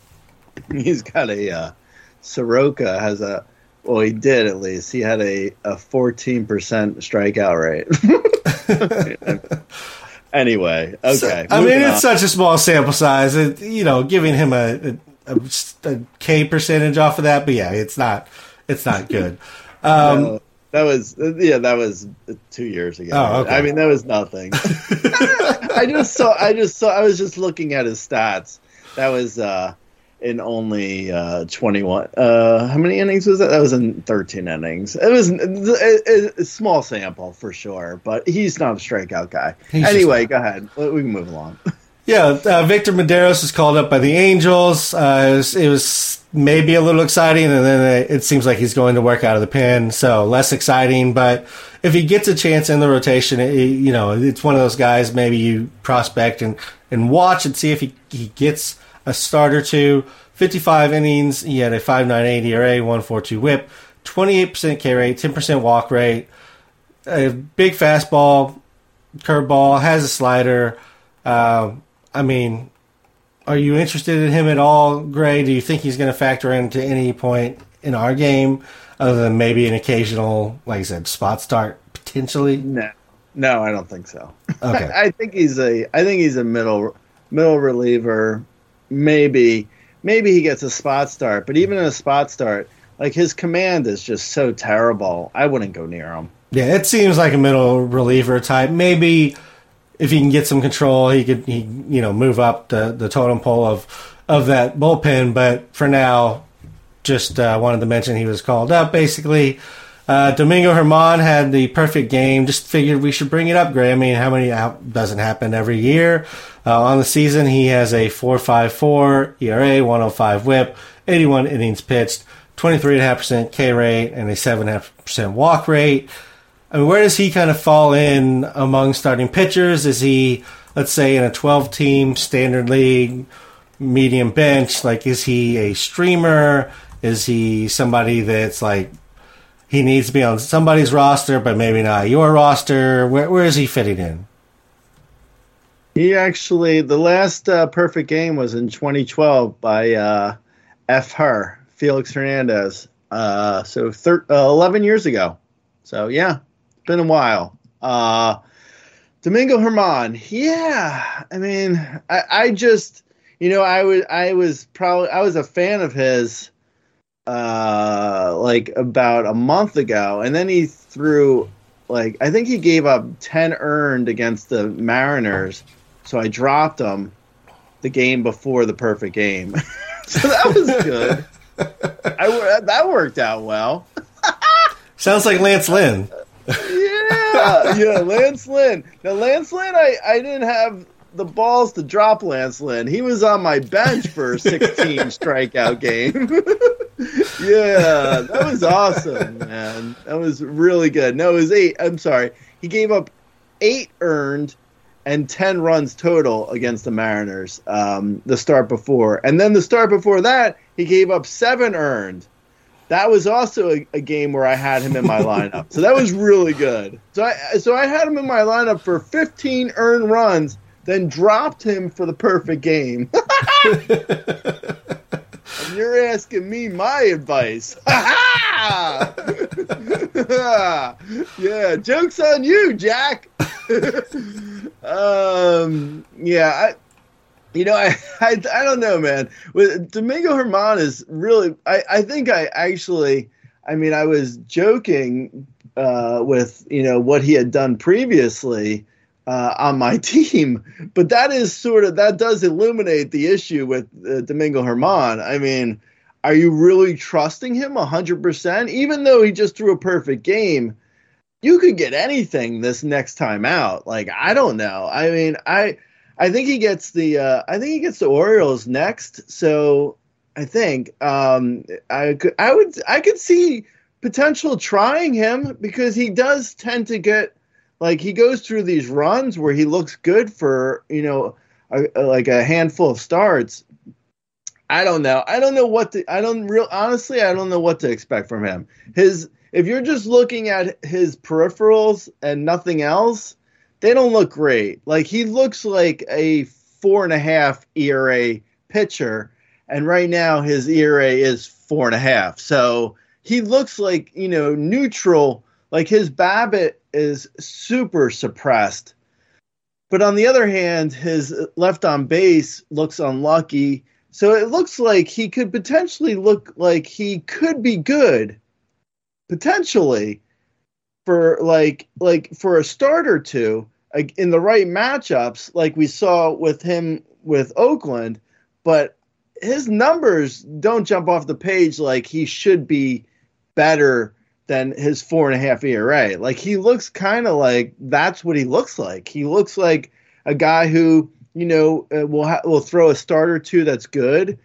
He's got a uh, Soroka has a well, he did at least. He had a a fourteen percent strikeout rate. anyway, okay. So, I mean, it's such a small sample size. It, you know, giving him a, a, a K percentage off of that, but yeah, it's not it's not good. Um, no, that was yeah, that was two years ago. Oh, okay. I mean, that was nothing. I just saw. I just saw. I was just looking at his stats. That was. uh in only uh, 21. Uh, how many innings was that? That was in 13 innings. It was a, a small sample for sure, but he's not a strikeout guy. He's anyway, go ahead. We can move along. Yeah, uh, Victor Mederos was called up by the Angels. Uh, it, was, it, was, maybe a little exciting, and then it, it, seems like he's going to work out of the pen, so less exciting. But if he gets a chance in the rotation, it, you know, it's one of those guys maybe you prospect and, and watch and see if he, he gets a start or two. 55 innings, he had a 5.98 ERA, 1.42 WHIP, 28% K rate, 10% walk rate, a big fastball, curveball, has a slider. Uh, I mean, are you interested in him at all, Grey? Do you think he's going to factor into any point in our game, other than maybe an occasional, like I said, spot start potentially? No, no, I don't think so. Okay, I think he's a, I think he's a middle middle reliever. Maybe, maybe he gets a spot start, but even in a spot start, like his command is just so terrible. I wouldn't go near him. Yeah, it seems like a middle reliever type. Maybe if he can get some control, he could he you know move up the the totem pole of of that bullpen. But for now, just uh, wanted to mention he was called up. Basically, uh, Domingo German had the perfect game. Just figured we should bring it up, Gray. I mean, how many doesn't happen every year? Uh, on the season, he has a 4.54 ERA, 105 WHIP, 81 innings pitched, 23.5% K rate, and a 7.5% walk rate. I mean, where does he kind of fall in among starting pitchers? Is he, let's say, in a 12 team standard league, medium bench? Like, is he a streamer? Is he somebody that's like, he needs to be on somebody's roster, but maybe not your roster? Where, where is he fitting in? He actually, the last uh, perfect game was in 2012 by uh, F. Her, Felix Hernandez. Uh, so thir- uh, 11 years ago. So, yeah, it's been a while. Uh, Domingo German, yeah. I mean, I, I just, you know, I was, I was probably, I was a fan of his, uh, like about a month ago, and then he threw, like, I think he gave up ten earned against the Mariners, so I dropped him the game before the perfect game, so that was good. I, that worked out well. Sounds like Lance Lynn yeah, yeah, Lance Lynn. Now, Lance Lynn, I, I didn't have the balls to drop Lance Lynn. He was on my bench for a 16 strikeout game. yeah, that was awesome, man. That was really good. No, it was eight. I'm sorry. He gave up eight earned and 10 runs total against the Mariners um, the start before. And then the start before that, he gave up seven earned that was also a, a, game where I had him in my lineup. So that was really good. So I so I had him in my lineup for 15 earned runs, then dropped him for the perfect game. and you're asking me my advice. yeah, jokes on you, Jack. um, yeah, I, you know, I, I, I don't know, man. With Domingo German is really. I, I think I actually. I mean, I was joking uh, with you know what he had done previously uh, on my team, but that is sort of that does illuminate the issue with uh, Domingo German. I mean, are you really trusting him hundred percent? Even though he just threw a perfect game, you could get anything this next time out. Like I don't know. I mean, I I think he gets the uh, I think he gets the Orioles next. So I think um, I could I would I could see potential trying him because he does tend to get like he goes through these runs where he looks good for you know a, a, like a handful of starts. I don't know. I don't know what to. I don't real honestly. I don't know what to expect from him. His if you're just looking at his peripherals and nothing else, they don't look great. Like he looks like a four and a half ERA pitcher, and right now his ERA is four and a half. So he looks like you know neutral. Like his BABIP is super suppressed. But on the other hand, his left on base looks unlucky. So it looks like he could potentially look like he could be good, potentially, for like like for a start or two in the right matchups, like we saw with him with Oakland, but his numbers don't jump off the page like he should be better than his four and a half ERA. Like he looks kind of like that's what he looks like. He looks like a guy who you know, uh, we'll ha- we'll throw a start or two that's good,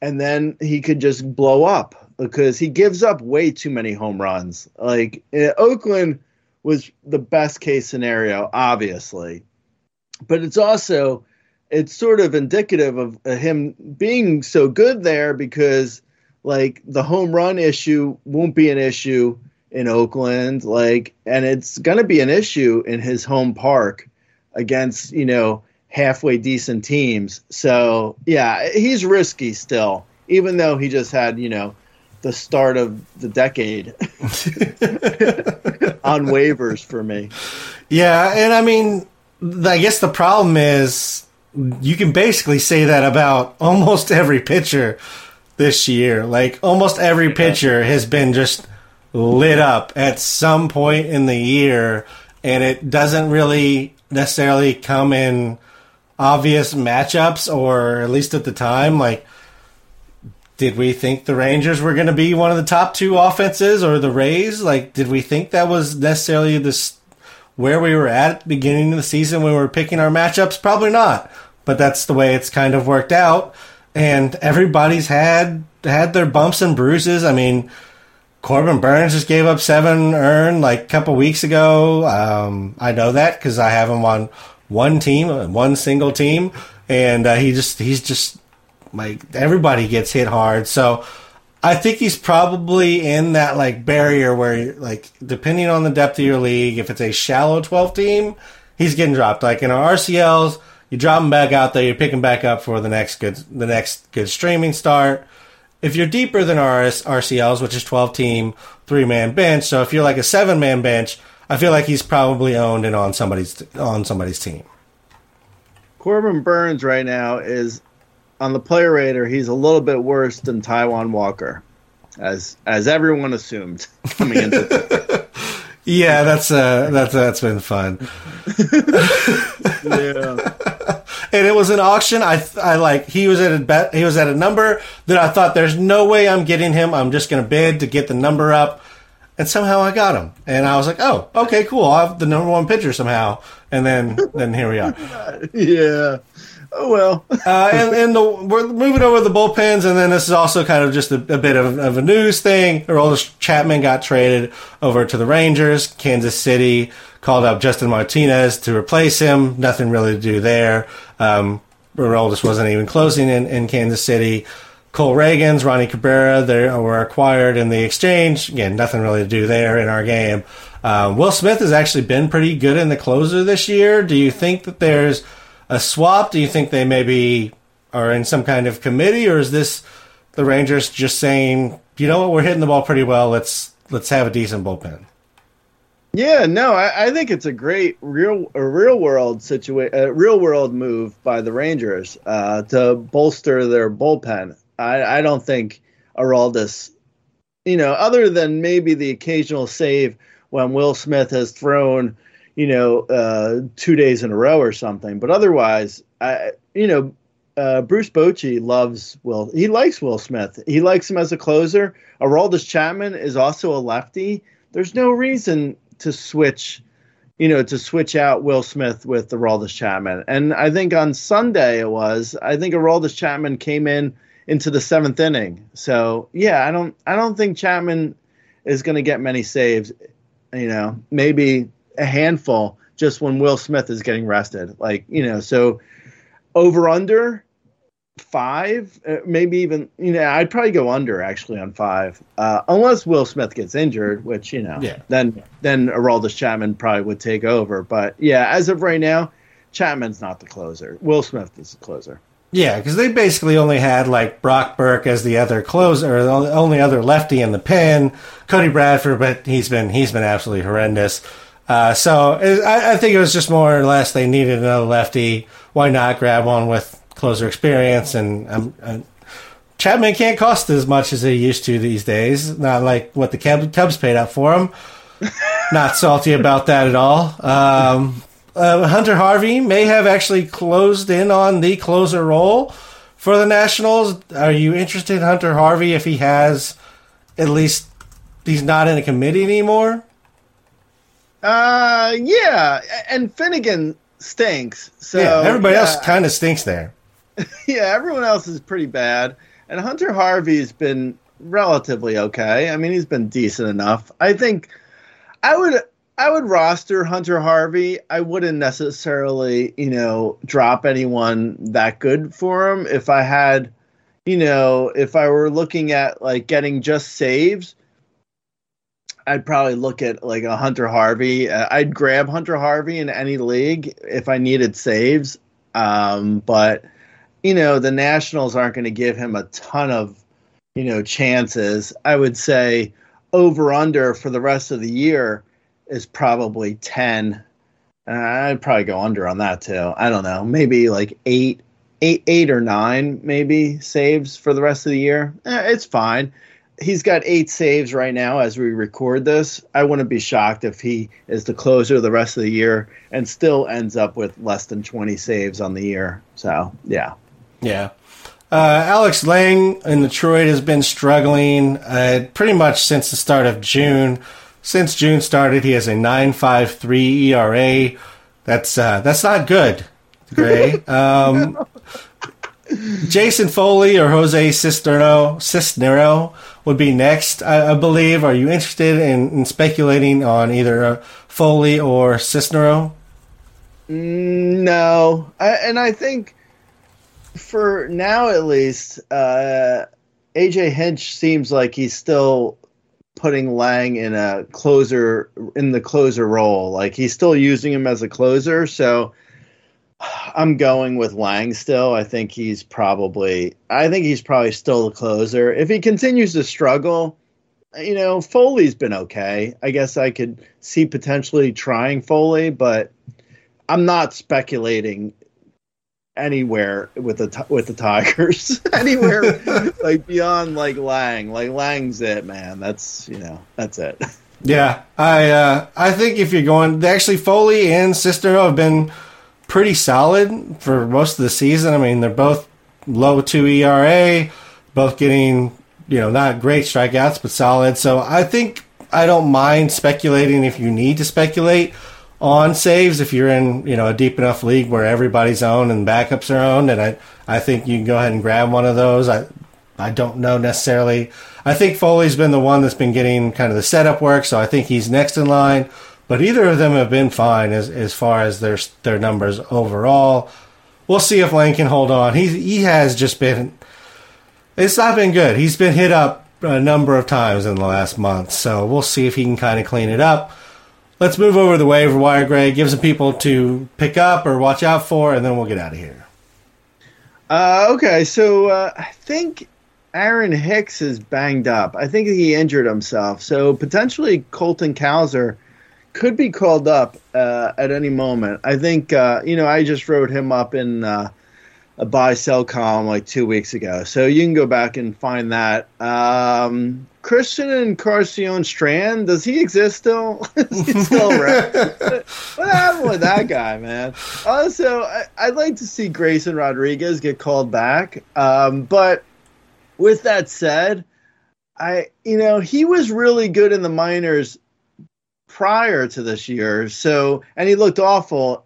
and then he could just blow up because he gives up way too many home runs. Like uh, Oakland was the best case scenario, obviously, but it's also it's sort of indicative of uh, him being so good there because like the home run issue won't be an issue in Oakland, like, and it's going to be an issue in his home park against you know halfway decent teams. So yeah, he's risky still, even though he just had you know the start of the decade on waivers for me. Yeah, and I mean, I guess the problem is you can basically say that about almost every pitcher this year. Like almost every pitcher has been just lit up at some point in the year, and it doesn't really necessarily come in obvious matchups, or at least at the time, like. Did we think the Rangers were going to be one of the top two offenses or the Rays? Like, did we think that was necessarily this where we were at, at the beginning of the season when we were picking our matchups? Probably not. But that's the way it's kind of worked out. And everybody's had had their bumps and bruises. I mean, Corbin Burnes just gave up seven earned like a couple weeks ago. Um, I know that because I have him on one team, one single team, and uh, he just he's just like everybody gets hit hard. So I think he's probably in that like barrier where like depending on the depth of your league, if it's a shallow twelve team, he's getting dropped. Like in our RCLs, you drop him back out there, you pick him back up for the next good the next good streaming start if you're deeper than RS, RCLs, which is 12 team, three man bench, so if you're like a seven man bench, I feel like he's probably owned and on somebody's on somebody's team. Corbin Burnes right now is on the player rater. He's a little bit worse than Taijuan Walker, as as everyone assumed coming into. yeah, that's uh, that's that's been fun. yeah and it was an auction. I I like he was at a bet, he was at a number that I thought there's no way I'm getting him. I'm just going to bid to get the number up, and somehow I got him. And I was like, oh, okay, cool. I have the number one pitcher somehow. And then then here we are. yeah. Oh well. uh, and and the, we're moving over the bullpens, and then this is also kind of just a, a bit of, of, a news thing. Aroldis Chapman got traded over to the Rangers. Kansas City called up Justin Martinez to replace him. Nothing really to do there. Um, Aroldis wasn't even closing in, in Kansas City. Cole Ragans, Roni Cabrera, they were acquired in the exchange. Again, nothing really to do there in our game. Uh, Will Smith has actually been pretty good in the closer this year. Do you think that there's a swap? Do you think they maybe are in some kind of committee, or is this the Rangers just saying, you know what, we're hitting the ball pretty well. Let's let's have a decent bullpen. Yeah, no, I, I, think it's a great real a real world situation, a real world move by the Rangers uh, to bolster their bullpen. I, I don't think Aroldis, you know, other than maybe the occasional save when Will Smith has thrown, you know, uh, two days in a row or something, but otherwise, I, you know, uh, Bruce Bochy loves Will. He likes Will Smith. He likes him as a closer. Aroldis Chapman is also a lefty. There's no reason to switch, you know, to switch out Will Smith with the Chapman. And I think on Sunday it was, I think Aroldis Chapman came in into the seventh inning. So yeah, I don't, I don't think Chapman is going to get many saves. You know, maybe a handful just when Will Smith is getting rested. Like you know, so over under five, uh, maybe even you know, I'd probably go under actually on five, uh, unless Will Smith gets injured, which you know, yeah. then then Aroldis Chapman probably would take over. But yeah, as of right now, Chapman's not the closer. Will Smith is the closer. Yeah, because they basically only had like Brock Burke as the other closer, or the only other lefty in the pen. Cody Bradford, but he's been he's been absolutely horrendous. Uh, so I, I think it was just more or less they needed another lefty. Why not grab one with closer experience, and um, uh, Chapman can't cost as much as he used to these days. Not like what the Cubs paid out for him. Not salty about that at all. Um, uh, Hunter Harvey may have actually closed in on the closer role for the Nationals. Are you interested in Hunter Harvey if he has at least he's not in a committee anymore? Uh, yeah, and Finnegan stinks. So yeah, everybody yeah, else kind of stinks there. yeah, everyone else is pretty bad, and Hunter Harvey's been relatively okay. I mean, he's been decent enough. I think I would I would roster Hunter Harvey. I wouldn't necessarily, you know, drop anyone that good for him if I had, you know, if I were looking at like getting just saves. I'd probably look at like a Hunter Harvey. Uh, I'd grab Hunter Harvey in any league if I needed saves. Um, but you know, the Nationals aren't going to give him a ton of, you know, chances. I would say over under for the rest of the year is probably 10. Uh, I'd probably go under on that too. I don't know. Maybe like eight, eight, eight or nine, maybe saves for the rest of the year. Eh, it's fine. He's got eight saves right now as we record this. I wouldn't be shocked if he is the closer the rest of the year and still ends up with less than 20 saves on the year. So, yeah. Yeah. Uh, Alex Lange in Detroit has been struggling uh, pretty much since the start of June. Since June started, he has a 9.53 ERA. That's uh, that's not good, Grey. Um, Jason Foley or Jose Cisnero, Cisnero would be next, I, I believe. Are you interested in, in speculating on either uh, Foley or Cisnero? Mm, no, I, and I think for now at least, uh, AJ Hinch seems like he's still putting Lang in a closer in the closer role. Like he's still using him as a closer, so I'm going with Lang still. I think he's probably I think he's probably still the closer. If he continues to struggle, you know, Foley's been okay. I guess I could see potentially trying Foley, but I'm not speculating anywhere with the with the Tigers. anywhere like beyond like Lange. Like Lange's it, man. That's you know that's it. Yeah, I uh, I think if you're going, actually Foley and Cisnero have been pretty solid for most of the season. I mean, they're both low two ERA, both getting you know not great strikeouts but solid. So I think I don't mind speculating if you need to speculate on saves if you're in you know a deep enough league where everybody's owned and backups are owned, and I I think you can go ahead and grab one of those. I I don't know necessarily. I think Foley's been the one that's been getting kind of the setup work, so I think he's next in line. But either of them have been fine as as far as their their numbers overall. We'll see if Lane can hold on. He he has just been. It's not been good. He's been hit up a number of times in the last month, so we'll see if he can kind of clean it up let's move over to the waiver wire, Greg. Give some people to pick up or watch out for, and then we'll get out of here. Uh, okay, so uh, I think Aaron Hicks is banged up. I think he injured himself. So potentially Colton Cowser could be called up uh, at any moment. I think, uh, you know, I just wrote him up in uh, a buy sell column like two weeks ago. So you can go back and find that. Um, Christian Encarnacion Strand, does he exist still? Is he still around? what happened with that guy, man? Also, I, would like to see Grayson Rodriguez get called back. Um, but with that said, I you know he was really good in the minors prior to this year. So and he looked awful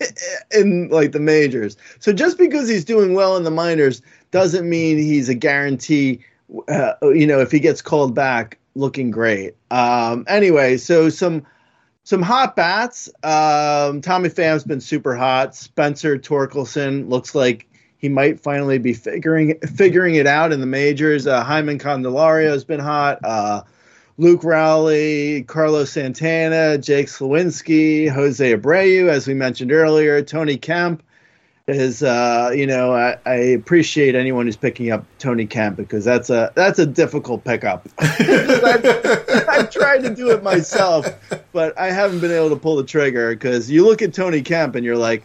in like the majors. So just because he's doing well in the minors doesn't mean he's a guarantee. Uh, you know, if he gets called back, looking great. Um, anyway, so some some hot bats. Um, Tommy Pham's been super hot. Spencer Torkelson looks like he might finally be figuring figuring it out in the majors. Uh, Jeimer Candelario has been hot. Uh, Luke Raley, Carlos Santana, Jake Slawinski, Jose Abreu, as we mentioned earlier, Tony Kemp is uh, you know I, I, appreciate anyone who's picking up Tony Kemp because that's a that's a difficult pickup. I've, I've, tried to do it myself, but I haven't been able to pull the trigger because you look at Tony Kemp and you're like,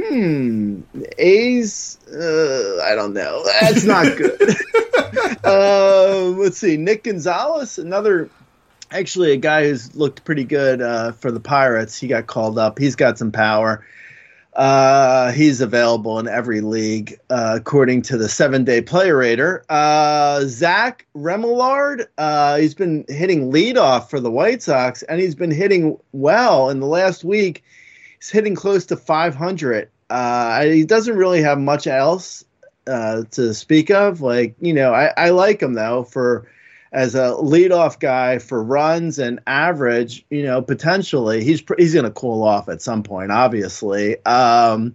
hmm, A's, uh, I don't know, that's not good. uh, let's see, Nick Gonzalez, another actually a guy who's looked pretty good uh, for the Pirates. He got called up. He's got some power. Uh, he's available in every league, uh, according to the seven day play rater. Uh, Zach Remillard, uh, he's been hitting leadoff for the White Sox, and he's been hitting well in the last week. He's hitting close to 500. Uh, he doesn't really have much else uh, to speak of. Like you know, I, I like him though for as a leadoff guy for runs and average. You know, potentially he's he's going to cool off at some point, obviously. Um,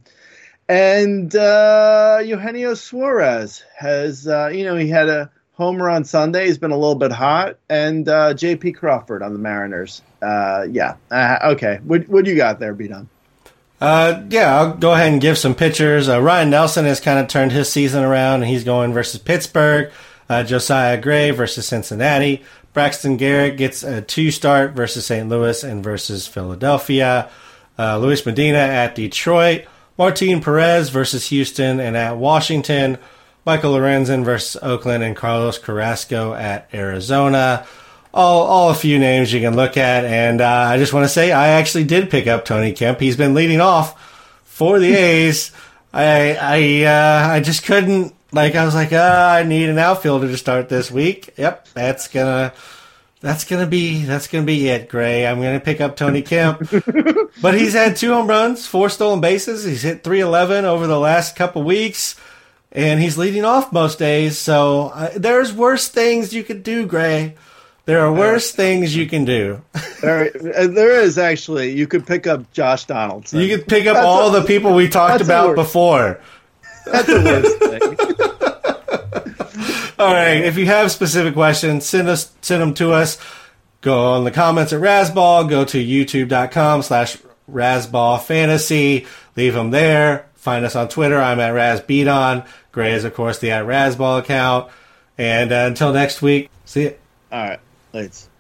and uh, Eugenio Suarez has, uh, you know, he had a homer on Sunday. He's been a little bit hot, and uh, J.P. Crawford on the Mariners. Uh, yeah, uh, okay. What what do you got there, B Done? Uh, yeah, I'll go ahead and give some pictures. Uh, Ryne Nelson has kind of turned his season around, and he's going versus Pittsburgh. Uh, Josiah Gray versus Cincinnati. Braxton Garrett gets a two start versus St. Louis and versus Philadelphia. Uh, Luis Medina at Detroit. Martin Perez versus Houston and at Washington. Michael Lorenzen versus Oakland and Carlos Carrasco at Arizona. All, all a few names you can look at. And uh, I just want to say I actually did pick up Tony Kemp. He's been leading off for the A's. I I uh, I just couldn't like I was like uh, I need an outfielder to start this week. Yep, that's gonna that's gonna be that's gonna be it, Grey. I'm gonna pick up Tony Kemp, but he's had two home runs, four stolen bases. He's hit 311 over the last couple weeks, and he's leading off most days. So uh, there's worse things you could do, Grey. There are worse things you can do. there, uh, there is actually. You could pick up Josh Donaldson. You could pick up that's all a, the people we talked about before. That's the worst thing. All right. If you have specific questions, send us send them to us. Go on the comments at Razzball. Go to youtube.com slash Razzball Fantasy. Leave them there. Find us on Twitter. I'm at RazBeaton. Grey is, of course, the at Razzball account. And uh, until next week, see you. All right. Thanks.